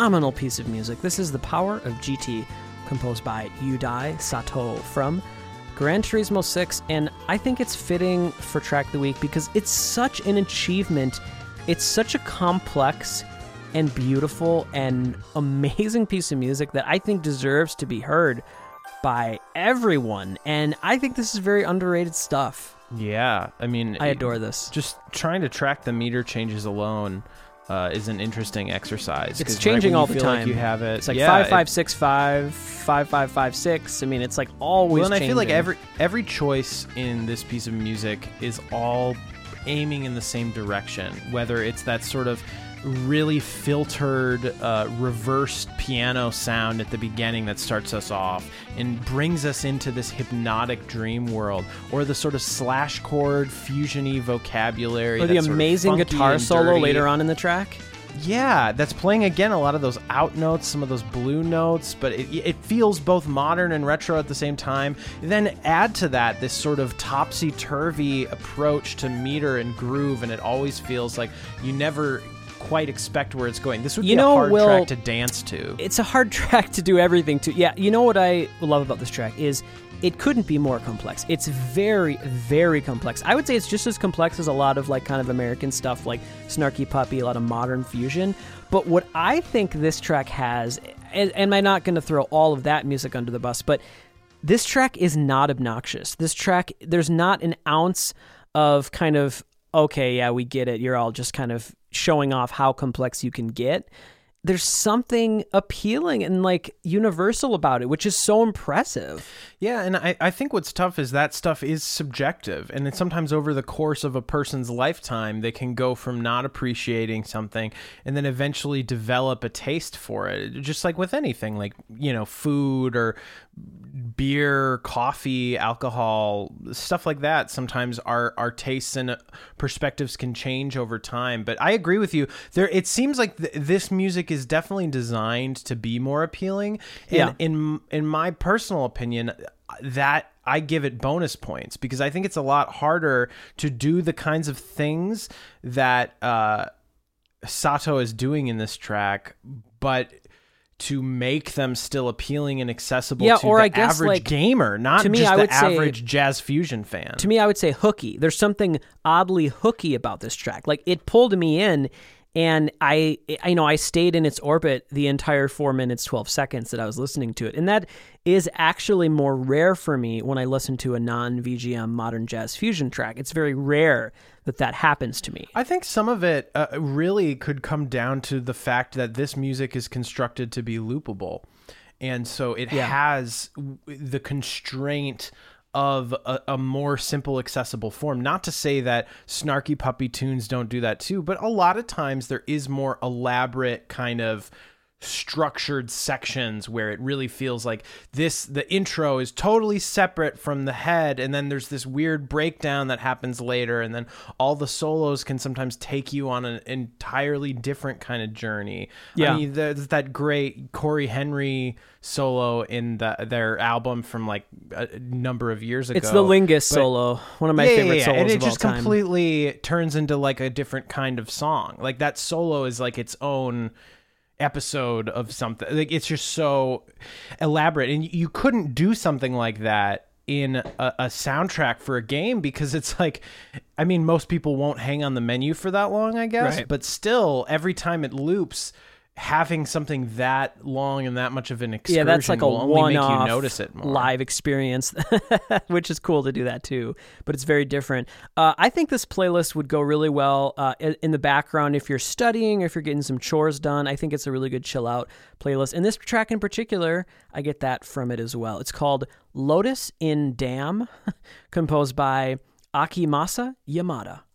Phenomenal piece of music. This is The Power of GT, composed by Yudai Sato from Gran Turismo 6, and I think it's fitting for Track of the Week because it's such an achievement. It's such a complex and beautiful and amazing piece of music that I think deserves to be heard by everyone. And I think this is very underrated stuff. Yeah, I mean, I adore this. Just trying to track the meter changes alone uh, is an interesting exercise. It's changing right all the feel like time. you have it. It's like yeah, five it- five six five, five five five six. I mean, it's like always. Well, and I feel like every every choice in this piece of music is all aiming in the same direction. Whether it's that sort of really filtered, uh, reversed piano sound at the beginning that starts us off and brings us into this hypnotic dream world, or the sort of slash chord fusiony vocabulary, or the that's sort of amazing guitar solo later on in the track. Yeah, that's playing again a lot of those out notes, some of those blue notes, but it, it feels both modern and retro at the same time. Then add to that this sort of topsy turvy approach to meter and groove, and it always feels like you never quite expect where it's going. This would You be know, a hard Will- track to dance to. It's a hard track to do everything to. Yeah, you know what I love about this track is it couldn't be more complex. It's very, very complex. I would say it's just as complex as a lot of like kind of American stuff like Snarky Puppy, a lot of modern fusion. But what I think this track has, and, and I'm not going to throw all of that music under the bus, but this track is not obnoxious. This track, there's not an ounce of kind of, okay, yeah, we get it. You're all just kind of showing off how complex you can get. There's something appealing and like universal about it, which is so impressive. Yeah, and I, I think what's tough is that stuff is subjective. And it's sometimes over the course of a person's lifetime, they can go from not appreciating something and then eventually develop a taste for it. Just like with anything, like, you know, food or beer, coffee, alcohol, stuff like that. Sometimes our, our tastes and perspectives can change over time. But I agree with you. There, it seems like th- this music is definitely designed to be more appealing. And Yeah. in in my personal opinion, that I give it bonus points because I think it's a lot harder to do the kinds of things that uh, Sato is doing in this track, but to make them still appealing and accessible Yeah, to or the I guess, average like, gamer, not to me, just I the would say- average jazz fusion fan. to me, I would say hooky. There's something oddly hooky about this track. Like it pulled me in, and I, I you know, I stayed in its orbit the entire four minutes twelve seconds that I was listening to it, and that is actually more rare for me when I listen to a non VGM modern jazz fusion track. It's very rare that that happens to me. I think some of it uh, really could come down to the fact that this music is constructed to be loopable. And so it Yeah. has the constraint of a, a more simple, accessible form. Not to say that snarky puppy tunes don't do that too, but a lot of times there is more elaborate kind of structured sections where it really feels like this the intro is totally separate from the head and then there's this weird breakdown that happens later and then all the solos can sometimes take you on an entirely different kind of journey Yeah. i mean there's that great cory henry solo in the, their album from like a number of years ago It's the Lingus solo, one of my yeah, favorite yeah, solos and it just completely turns into like a different kind of song. Like that solo is like its own episode of something. Like it's just so elaborate, and you couldn't do something like that in a, a soundtrack for a game because it's like, I mean, most people won't hang on the menu for that long, I guess. Right. But still, every time it loops. Having something that long and that much of an excursion yeah, that's like a will only make you notice it more. live experience, which is cool to do that too. But it's very different. Uh, I think this playlist would go really well uh, in in the background if you're studying or if you're getting some chores done. I think it's a really good chill out playlist. And this track in particular, I get that from it as well. It's called "Lotus in Dam," composed by Akimasa Yamada.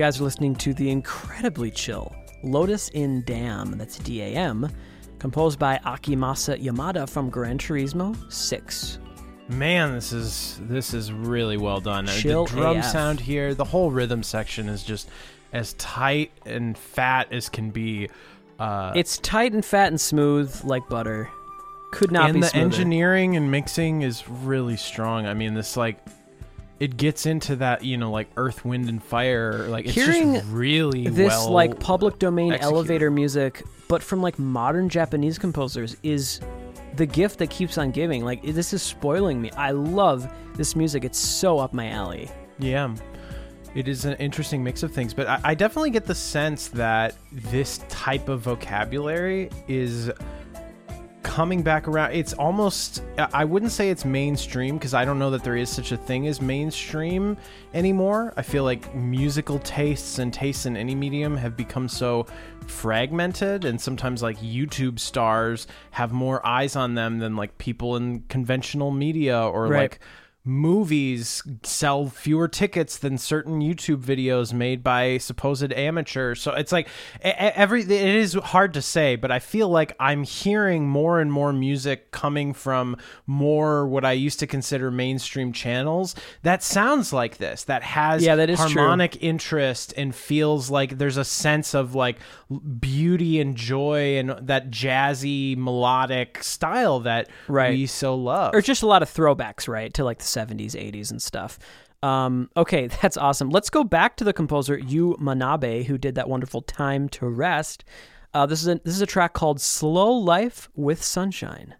Guys are listening to the incredibly chill Lotus in Dam, that's D A M, composed by Akimasa Yamada from Gran Turismo 6. Man, this is this is really well done. Chill the drum AF. sound here, the whole rhythm section is just as tight and fat as can be. Uh, It's tight and fat and smooth like butter. Could not and be And the smoother. engineering and mixing is really strong. I mean, this like it gets into that you know like Earth, Wind, and Fire. Like it's Hearing just really this well like public domain executed. elevator music, but from like modern Japanese composers is the gift that keeps on giving. Like this is spoiling me. I love this music. It's so up my alley. Yeah. It is an interesting mix of things, but I, I definitely get the sense that this type of vocabulary is coming back around. It's almost, I wouldn't say it's mainstream because I don't know that there is such a thing as mainstream anymore. I feel like musical tastes and tastes in any medium have become so fragmented, and sometimes like YouTube stars have more eyes on them than like people in conventional media or Right. like movies sell fewer tickets than certain YouTube videos made by supposed amateurs. So it's like every it is hard to say, but I feel like I'm hearing more and more music coming from more what I used to consider mainstream channels that sounds like this that has Yeah, that is true. harmonic interest and feels like there's a sense of like beauty and joy and that jazzy melodic style that Right. we so love. or just a lot of throwbacks, right, to like the 70s, 80s, and stuff. Um, okay, that's awesome. Let's go back to the composer Yu Manabe, who did that wonderful "Time to Rest." Uh, this is a, this is a track called "Slow Life with Sunshine."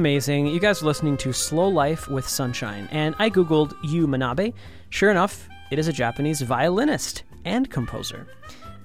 Amazing. You guys are listening to Slow Life with Sunshine, and I googled Yu Manabe. Sure enough, it is a Japanese violinist and composer.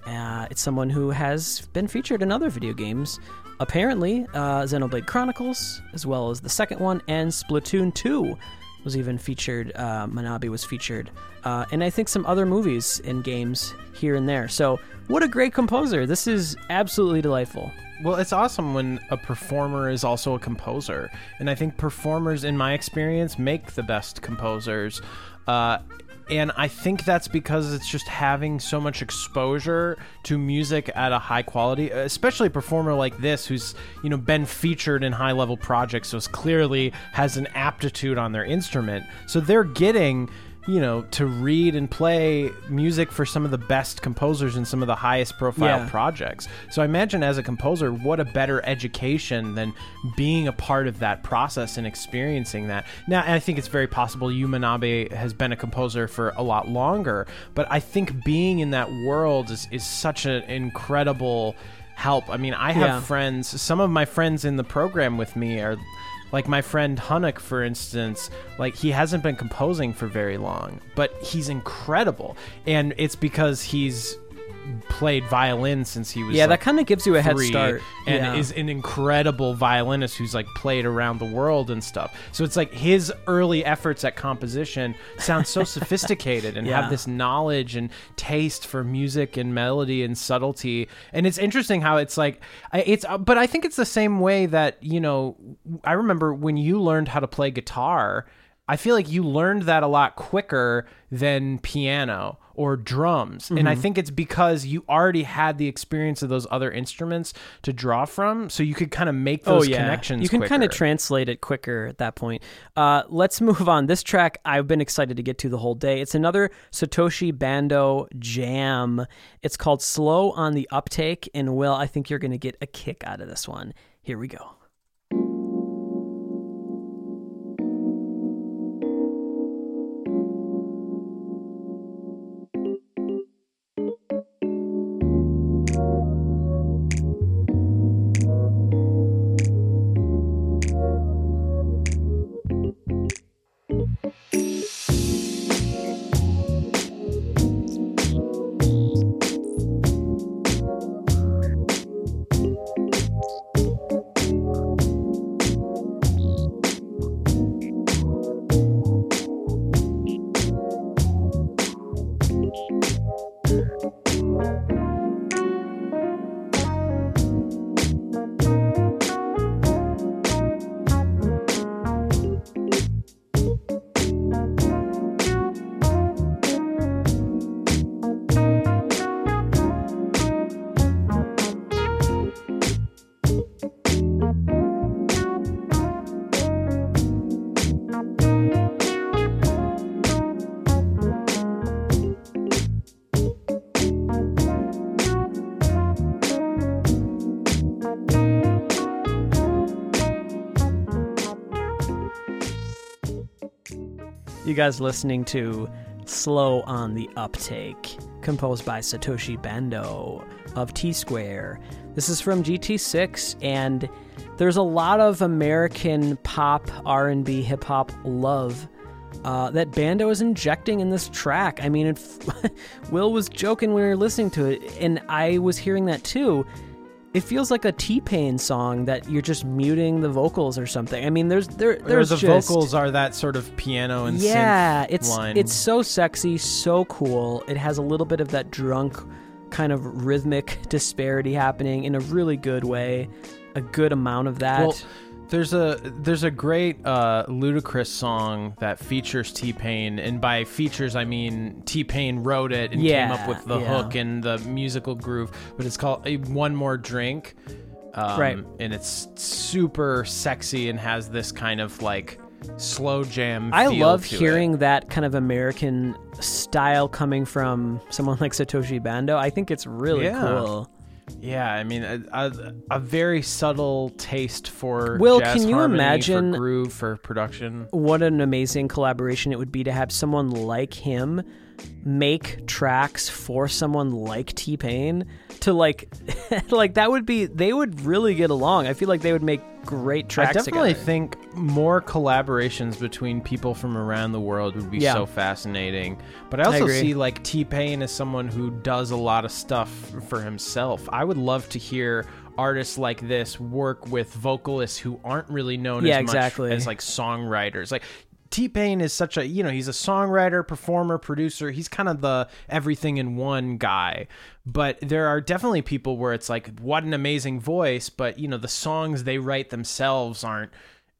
Uh, it's someone who has been featured in other video games. Apparently, uh, Xenoblade Chronicles, as well as the second one, and Splatoon 2 was even featured. Uh, Manabe was featured. Uh, and I think some other movies and games here and there. So, what a great composer. This is absolutely delightful. Well, it's awesome when a performer is also a composer. And I think performers, in my experience, make the best composers. Uh, and I think that's because it's just having so much exposure to music at a high quality, especially a performer like this who's you know been featured in high level projects, so clearly has an aptitude on their instrument. So they're getting you know, to read and play music for some of the best composers in some of the highest profile Yeah. projects. So I imagine as a composer, what a better education than being a part of that process and experiencing that. Now, I think it's very possible Yu Manabe has been a composer for a lot longer, but I think being in that world is, is such an incredible help. I mean, I have Yeah. friends, some of my friends in the program with me are like my friend Hunnock, for instance, like he hasn't been composing for very long, but he's incredible. And it's because he's played violin since he was Yeah, like, that kind of gives you a head three start. and yeah. is an incredible violinist who's like played around the world and stuff. So it's like his early efforts at composition sound so sophisticated and Yeah. have this knowledge and taste for music and melody and subtlety. And it's interesting how it's like it's uh, but I think it's the same way that, you know, I remember when you learned how to play guitar, I feel like you learned that a lot quicker than piano or drums. And Mm-hmm. I think it's because you already had the experience of those other instruments to draw from, so you could kind of make those connections. Oh, You can kind of translate it quicker at that point. Uh, let's move on. This track I've been excited to get to the whole day. It's another Satoshi Bando jam. It's called Slow on the Uptake. And Will, I think you're going to get a kick out of this one. Here we go. Guys listening to Slow on the Uptake, composed by Satoshi Bando of T Square. This is from GT6 and there's a lot of American pop, R&B, hip hop love uh, that Bando is injecting in this track. I mean, Will was joking when we were listening to it, and I was hearing that too. It feels like a T Pain song that you're just muting the vocals or something. I mean, there's there Or there's the just, vocals are that sort of piano and yeah, it's line. it's so sexy, so cool. It has a little bit of that drunk kind of rhythmic disparity happening in a really good way. A good amount of that. Well, there's a there's a great uh, Ludacris song that features T Pain, and by features I mean T Pain wrote it and came up with the yeah. hook and the musical groove. But it's called uh, One More Drink, um, Right. And it's super sexy and has this kind of like slow jam. I love to it. hearing that kind of American style coming from someone like Satoshi Bando. I think it's really Yeah. cool. Yeah, I mean a, a, a very subtle taste for Will, jazz can you harmony, imagine- for groove for production. What an amazing collaboration it would be to have someone like him make tracks for someone like T-Pain to like like that would be they would really get along. I feel like they would make great tracks I definitely together. think more collaborations between people from around the world would be Yeah. so fascinating. But I also agree. see like T Pain as someone who does a lot of stuff for himself. I would love to hear artists like this work with vocalists who aren't really known Yeah, as much exactly. as like songwriters. Like T Pain is such a you know he's a songwriter, performer, producer. He's kind of the everything in one guy. But there are definitely people where it's like what an amazing voice, but you know the songs they write themselves aren't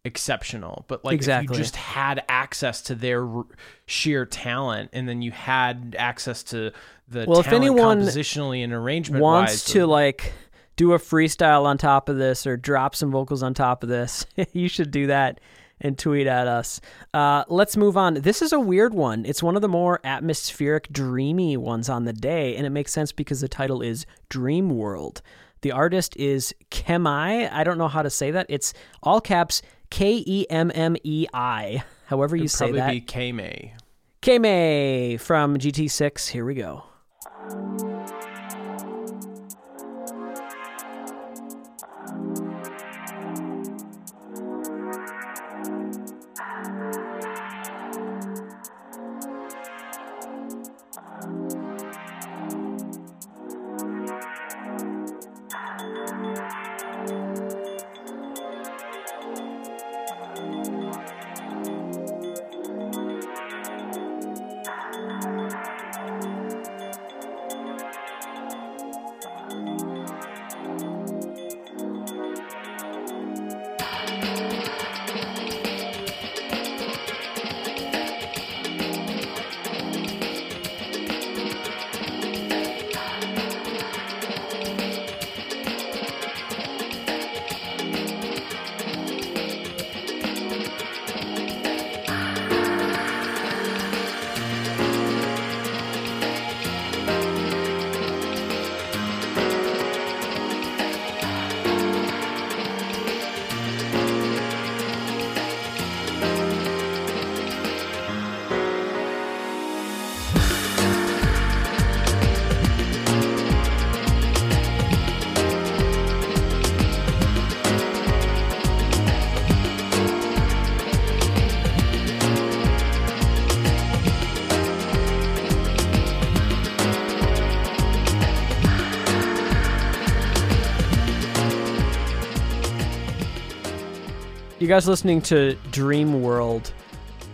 exceptional. But like if you just had access to their r- sheer talent, and then you had access to the Well, if anyone compositionally and arrangement wants wise, to like do a freestyle on top of this or drop some vocals on top of this, you should do that and tweet at us. Uh, let's move on. This is a weird one. It's one of the more atmospheric, dreamy ones on the day, and it makes sense because the title is Dream World. The artist is Kemmei. I don't know how to say that. It's all caps K E M M E I. However you say that. probably be K May. From GT6. Here we go. You guys listening to Dream World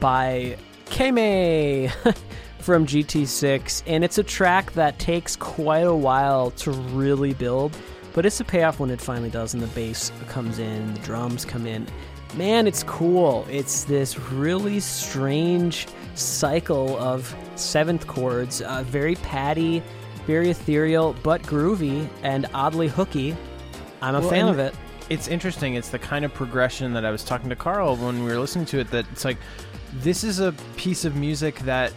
by Kemmei from GT6, and it's a track that takes quite a while to really build, but it's a payoff when it finally does, and the bass comes in, the drums come in. Man, it's cool. It's this really strange cycle of seventh chords, uh, very patty, very ethereal, but groovy and oddly hooky. I'm a Well, fan of it. It's interesting. It's the kind of progression that I was talking to Carl when we were listening to it. That it's like this is a piece of music that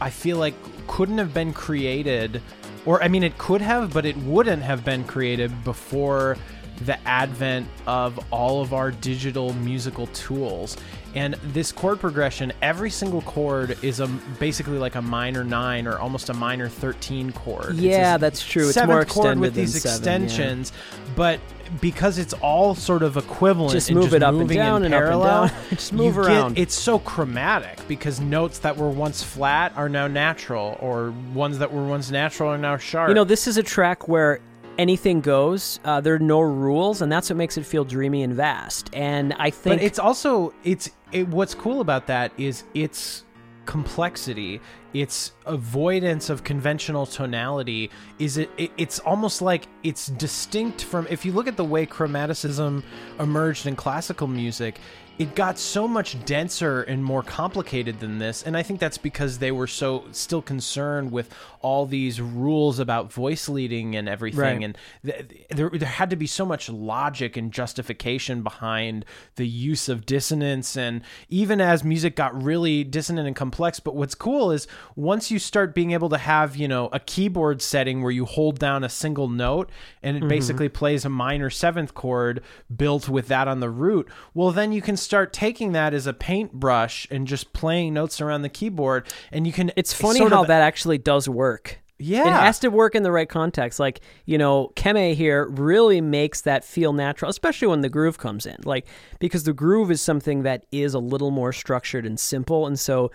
I feel like couldn't have been created, or I mean, it could have, but it wouldn't have been created before the advent of all of our digital musical tools. And this chord progression, every single chord is a basically like a minor nine or almost a minor thirteen chord. Yeah, that's true. It's seventh more chord extended with than these seven, yeah. extensions, but because it's all sort of equivalent, Just move it up and down and up and parallel, down. Just move you get- around. it's so chromatic because notes that were once flat are now natural, or ones that were once natural are now sharp. You know, this is a track where anything goes. Uh, there are no rules, and that's what makes it feel dreamy and vast. And I think but it's also it's it, what's cool about that is its complexity its avoidance of conventional tonality is it, it it's almost like it's distinct from if you look at the way chromaticism emerged in classical music it got so much denser and more complicated than this and i think that's because they were so still concerned with all these rules about voice leading and everything Right. and th- there, there had to be so much logic and justification behind the use of dissonance and even as music got really dissonant and complex but what's cool is once you start being able to have you know a keyboard setting where you hold down a single note and Mm-hmm. it basically plays a minor seventh chord built with that on the root well then you can start taking that as a paintbrush and just playing notes around the keyboard, and you can. It's funny how of- that actually does work. Yeah. It has to work in the right context. Like, you know, Kemmei here really makes that feel natural, especially when the groove comes in. Like, because the groove is something that is a little more structured and simple. And so,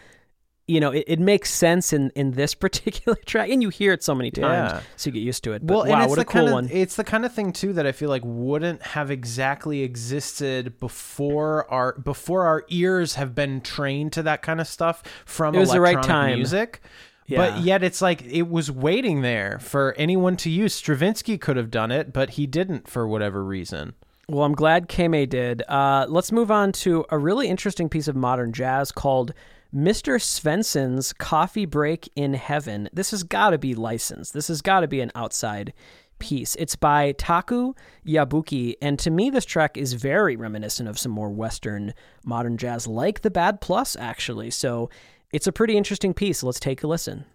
you know, it, it makes sense in, in this particular track. And you hear it so many times, Yeah. so you get used to it. But Well, wow, it's what the a cool kind of, one. It's the kind of thing too that I feel like wouldn't have exactly existed before our before our ears have been trained to that kind of stuff from It was the right time. music. Yeah. But yet it's like it was waiting there for anyone to use. Stravinsky could have done it, but he didn't for whatever reason. Well, I'm glad Kemmei did. Uh, let's move on to a really interesting piece of modern jazz called Mr. Svensson's Coffee Break in Heaven. This has got to be licensed. This has got to be an outside piece. It's by Taku Yabuki, and to me, this track is very reminiscent of some more Western modern jazz, like the Bad Plus, actually. So it's a pretty interesting piece. Let's take a listen.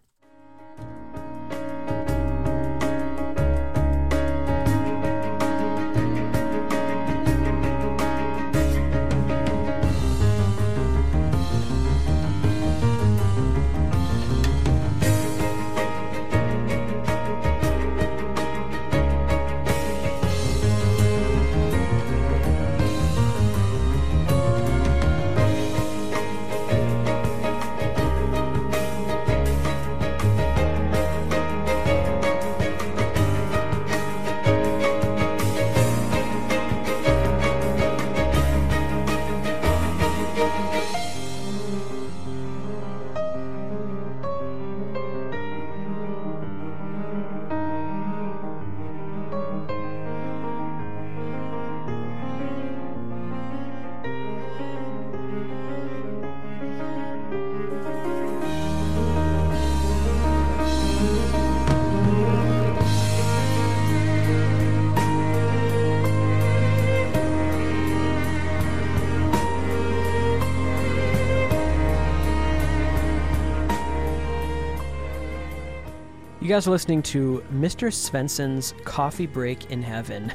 You guys are listening to Mr. Svensson's Coffee Break in Heaven.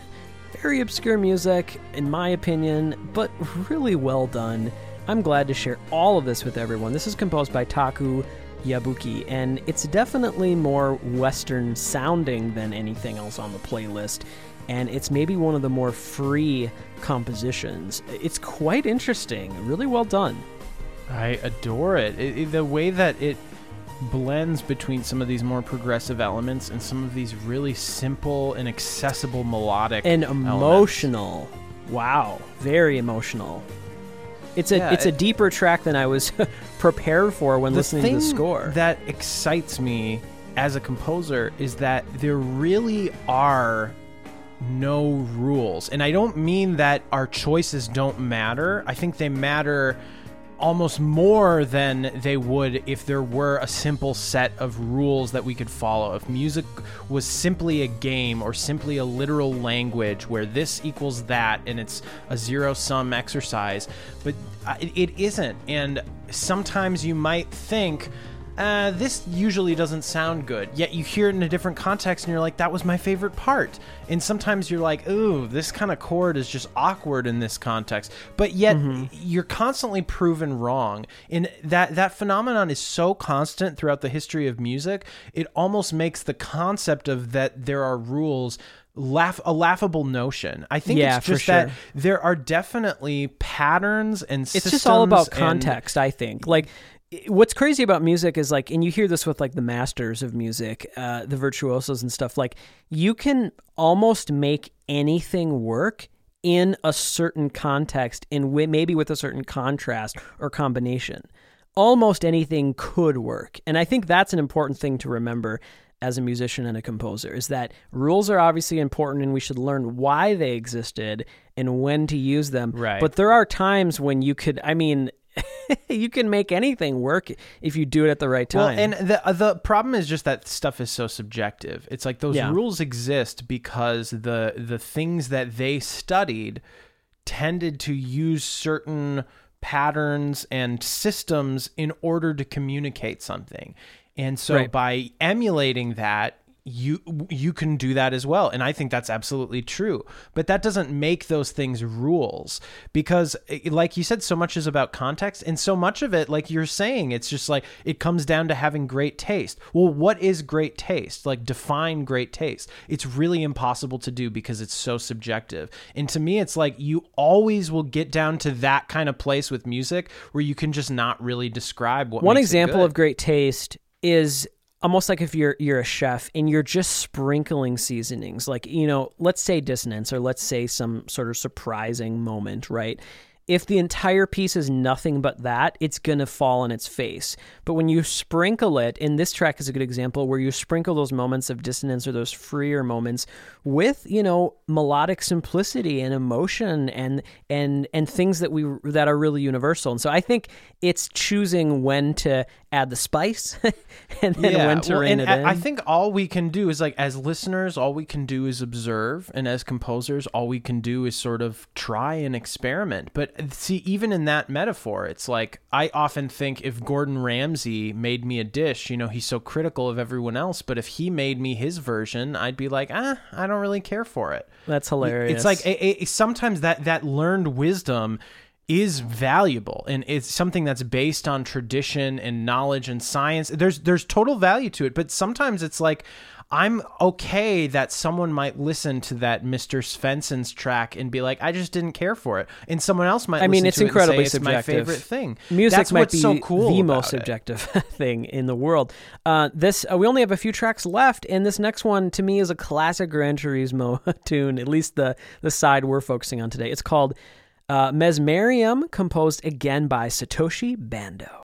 Very obscure music, in my opinion, but really well done. I'm glad to share all of this with everyone. This is composed by Taku Yabuki, and it's definitely more Western sounding than anything else on the playlist. And it's maybe one of the more free compositions. It's quite interesting, really well done. I adore it. It- The way that it blends between some of these more progressive elements and some of these really simple and accessible melodic and elements. emotional. Wow, very emotional. It's a Yeah, it's a deeper track than I was prepared for when listening to the score. that excites me as a composer is that there really are no rules. And I don't mean that our choices don't matter. I think they matter almost more than they would if there were a simple set of rules that we could follow. If music was simply a game or simply a literal language where this equals that and it's a zero sum exercise, but uh, it, it isn't. And sometimes you might think, uh, this usually doesn't sound good. Yet you hear it in a different context and you're like, that was my favorite part. And sometimes you're like, ooh, this kind of chord is just awkward in this context. But yet you're constantly proven wrong. And that, that phenomenon is so constant throughout the history of music, it almost makes the concept of that there are rules laugh a laughable notion. I think Yeah, it's just that there are definitely patterns and it's just all about systems and- context, I think. Like what's crazy about music is like and you hear this with like the masters of music, uh the virtuosos and stuff like you can almost make anything work in a certain context in wi- maybe with a certain contrast or combination. Almost anything could work. And I think that's an important thing to remember as a musician and a composer is that rules are obviously important and we should learn why they existed and when to use them. Right. But there are times when you could I mean you can make anything work if you do it at the right time. Well, and the uh, the problem is just that stuff is so subjective. It's like those Yeah. rules exist because the the things that they studied tended to use certain patterns and systems in order to communicate something. And so Right. by emulating that, you you can do that as well. And i think that's absolutely true. But that doesn't make those things rules because eh, like you said so much is about context and so much of it like you're saying it's just like it comes down to having great taste. Well what is great taste? Like define great taste. It's really impossible to do because it's so subjective. And to me it's like you always will get down to that kind of place with music where you can just not really describe what One example of great taste is almost like if you're you're a chef and you're just sprinkling seasonings like you know let's say dissonance or let's say some sort of surprising moment right if the entire piece is nothing but that it's going to fall on its face. But when you sprinkle it and this track is a good example where you sprinkle those moments of dissonance or those freer moments with you know melodic simplicity and emotion and and and things that we that are really universal. And so i think it's choosing when to add the spice and then when to well, rein it I- in. I think all we can do is like as listeners, all we can do is observe, and as composers, all we can do is sort of try and experiment. But see, even in that metaphor, it's like I often think if Gordon Ramsay made me a dish, you know, he's so critical of everyone else, but if he made me his version, I'd be like, ah, I don't really care for it. that's hilarious It's like a, a, sometimes that that learned wisdom is valuable and it's something that's based on tradition and knowledge and science. There's there's total value to it, but sometimes it's like I'm okay that someone might listen to that Mr. Svensson's track and be like, I just didn't care for it, and someone else might. I mean, listen it's to it and say incredibly it's subjective. my favorite thing. Music That's might what's be so cool the most it. subjective thing in the world. Uh, this uh, we only have a few tracks left, and this next one to me is a classic Gran Turismo tune. At least the the side we're focusing on today. It's called uh, Mesmerium, composed again by Satoshi Bando.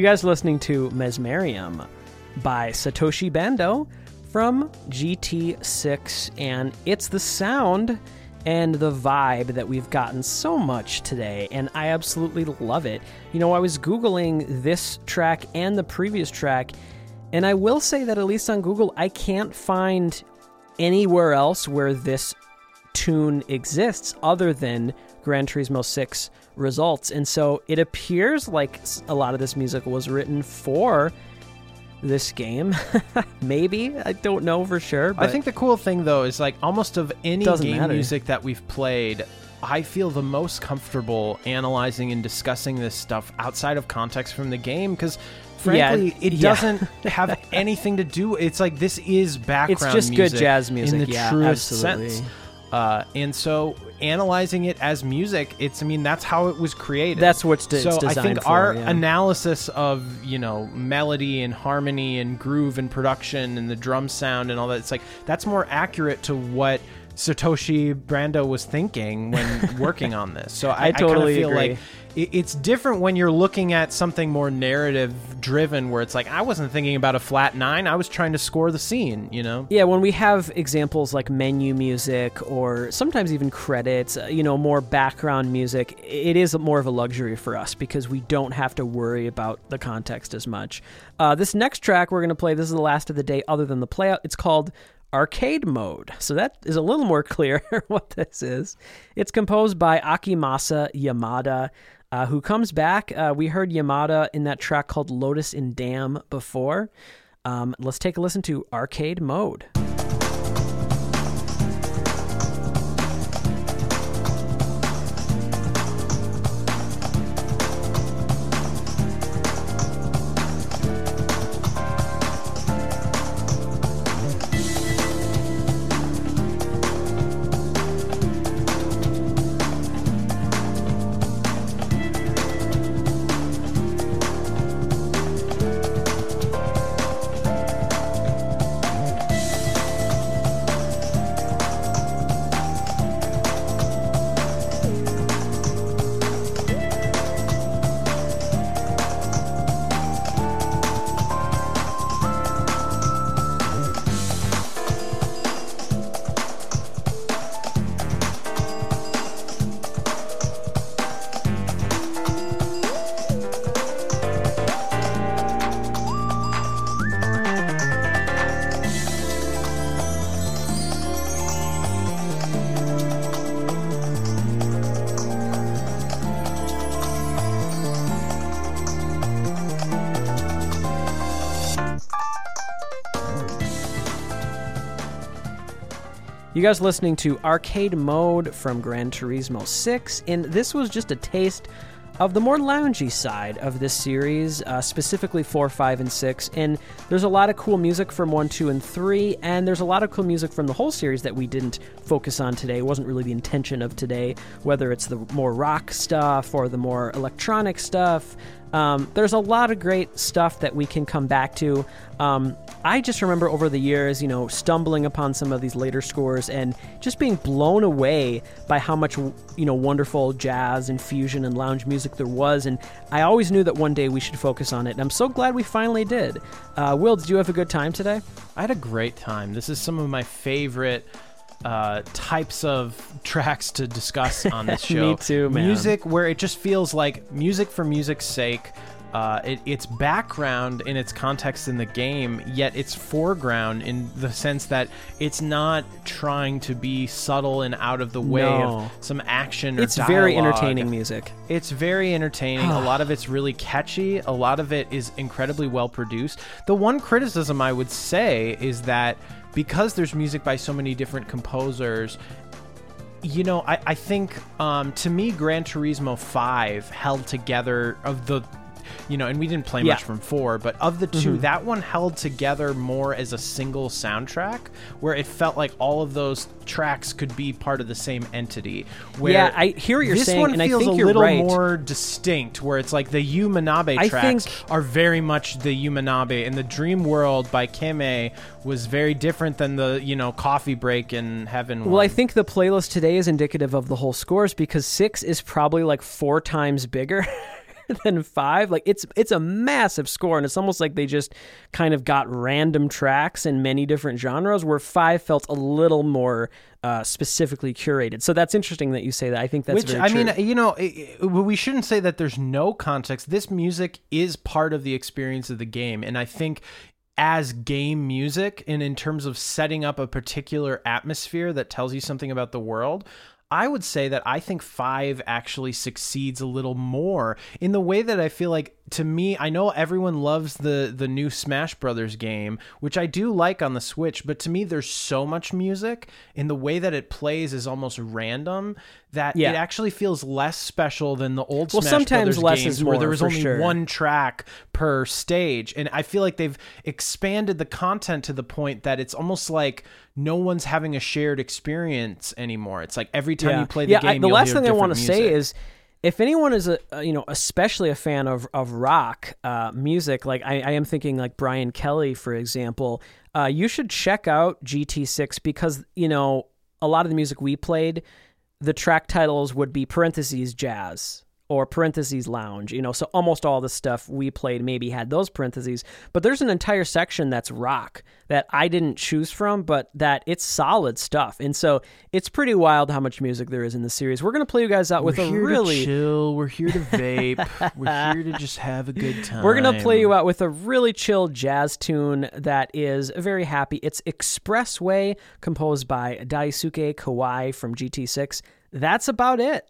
You guys listening to Mesmerium by Satoshi Bando from GT6, and it's the sound and the vibe that we've gotten so much today, and I absolutely love it. You know, I was Googling this track and the previous track, and I will say that at least on Google, I can't find anywhere else where this tune exists other than Gran Turismo 6 results. And so it appears like a lot of this music was written for this game. Maybe. I don't know for sure. But I think the cool thing though is like almost of any game matter. music that we've played, I feel the most comfortable analyzing and discussing this stuff outside of context from the game because Yeah, frankly it yeah. doesn't have anything to do it's like this is background It's just good jazz music, in the yeah, truest absolutely. sense. Uh, and so analyzing it as music, it's I mean that's how it was created. That's what's it's so I think for, our yeah. analysis of you know melody and harmony and groove and production and the drum sound and all that it's like that's more accurate to what Satoshi Bando was thinking when working on this. So I, I totally of feel agree. like it's different when you're looking at something more narrative driven where it's like I wasn't thinking about a flat 9, I was trying to score the scene, you know. Yeah, when we have examples like menu music or sometimes even credits, uh, you know, more background music, it is more of a luxury for us because we don't have to worry about the context as much. Uh, this next track we're going to play, this is the last of the day other than the playout. It's called Arcade Mode. So that is a little more clear what this is. It's composed by Akimasa Yamada. Uh, who comes back? Uh, we heard Yamada in that track called Lotus in Dam before. Um, let's take a listen to Arcade Mode. You guys listening to Arcade Mode from Gran Turismo 6, and this was just a taste of the more loungy side of this series, uh, specifically 4, 5, and 6. And there's a lot of cool music from 1, 2, and 3, and there's a lot of cool music from the whole series that we didn't focus on today. It wasn't really the intention of today, whether it's the more rock stuff or the more electronic stuff. Um, there's a lot of great stuff that we can come back to. Um, I just remember over the years, you know, stumbling upon some of these later scores and just being blown away by how much, you know, wonderful jazz and fusion and lounge music there was. And I always knew that one day we should focus on it. And I'm so glad we finally did. Uh, Will, did you have a good time today? I had a great time. This is some of my favorite uh, types of tracks to discuss on this show. Me too, man. Music where it just feels like music for music's sake. Uh, it, it's background in its context in the game, yet it's foreground in the sense that it's not trying to be subtle and out of the way No. of some action or It's very entertaining music. It's very entertaining. a lot of it's really catchy. A lot of it is incredibly well produced. The one criticism I would say is that because there's music by so many different composers, you know, I, I think um, to me, Gran Turismo 5 held together of the. You know, and we didn't play Yeah. much from four, but of the 2 mm-hmm. that one held together more as a single soundtrack, where it felt like all of those tracks could be part of the same entity. Where Yeah, I hear what you're this saying, one and I think a you're little right. more distinct, where it's like the Yu Manabe I tracks think- are very much the Yu Manabe, and the Dream World by Kemmei was very different than the you know Coffee Break in Heaven. Well, I think the playlist today is indicative of the whole scores because six is probably like four times bigger than five. Like it's it's a massive score, and it's almost like they just kind of got random tracks in many different genres. Where five felt a little more uh, specifically curated. So that's interesting that you say that. I think that's Which I true. mean, you know, i i we shouldn't say that there's no context. This music is part of the experience of the game, and I think as game music and in terms of setting up a particular atmosphere that tells you something about the world. I would say that I think five actually succeeds a little more in the way that I feel like to me, I know everyone loves the the new Smash Brothers game, which I do like on the Switch, but to me there's so much music in the way that it plays is almost random that Yeah. it actually feels less special than the old Well, Smash sometimes Brothers less games is where there was only sure. one track per stage. And I feel like they've expanded the content to the point that it's almost like no one's having a shared experience anymore. It's like every time you play the yeah, game, I, the last thing I want to say is if anyone is a, a you know especially a fan of of rock uh, music, like I, I am thinking like Brian Kelly, for example, uh, you should check out GT6 because you know a lot of the music we played, the track titles would be parentheses jazz or parentheses lounge you know so almost all the stuff we played maybe had those parentheses but there's an entire section that's rock that i didn't choose from but that it's solid stuff and so it's pretty wild how much music there is in the series we're going to play you guys out with we're a really chill. We're here to vape. we're here to just have a good time. We're going to play you out with a really chill jazz tune that is very happy. It's Expressway, composed by Daisuke Kawai from GT6. That's about it.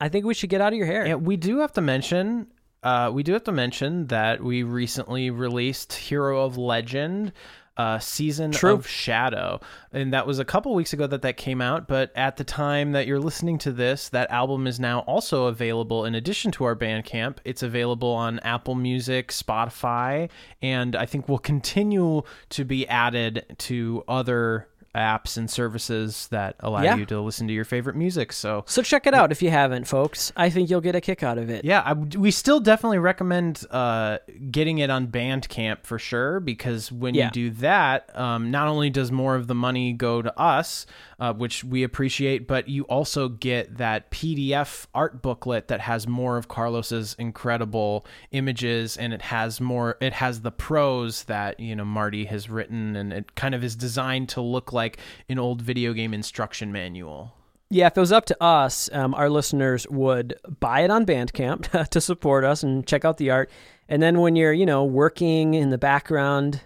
I think we should get out of your hair. Yeah, we do have to mention. Uh, we do have to mention that we recently released Hero of Legend, uh, season True. of Shadow, and that was a couple weeks ago that that came out. But at the time that you're listening to this, that album is now also available. In addition to our Bandcamp, it's available on Apple Music, Spotify, and I think will continue to be added to other apps and services that allow Yeah. you to listen to your favorite music. So So check it out if you haven't, folks. I think you'll get a kick out of it. yeah, I, we still definitely recommend uh, getting it on Bandcamp for sure because when Yeah. you do that, um, not only does more of the money go to us, uh, which we appreciate, but you also get that PDF art booklet that has more of Carlos's incredible images and it has more. It has the prose that you know Marty has written, and it kind of is designed to look like an old video game instruction manual. Yeah, if it was up to us, um, our listeners would buy it on Bandcamp to support us and check out the art. And then when you're, you know, working in the background,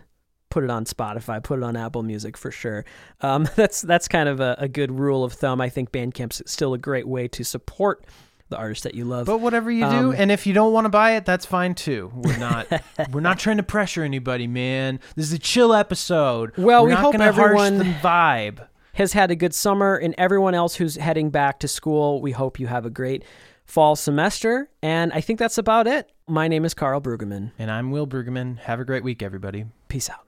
put it on Spotify, put it on Apple Music for sure. Um, that's that's kind of a, a good rule of thumb. I think Bandcamp's still a great way to support the artist that you love. But whatever you do, Um, and if you don't want to buy it, that's fine too. We're not we're not trying to pressure anybody, man. This is a chill episode. Well, We're we hope everyone- vibe. has had a good summer. And everyone else who's heading back to school, we hope you have a great fall semester. And I think that's about it. My name is Carl Brueggemann. And I'm Will Brueggemann. Have a great week, everybody. Peace out.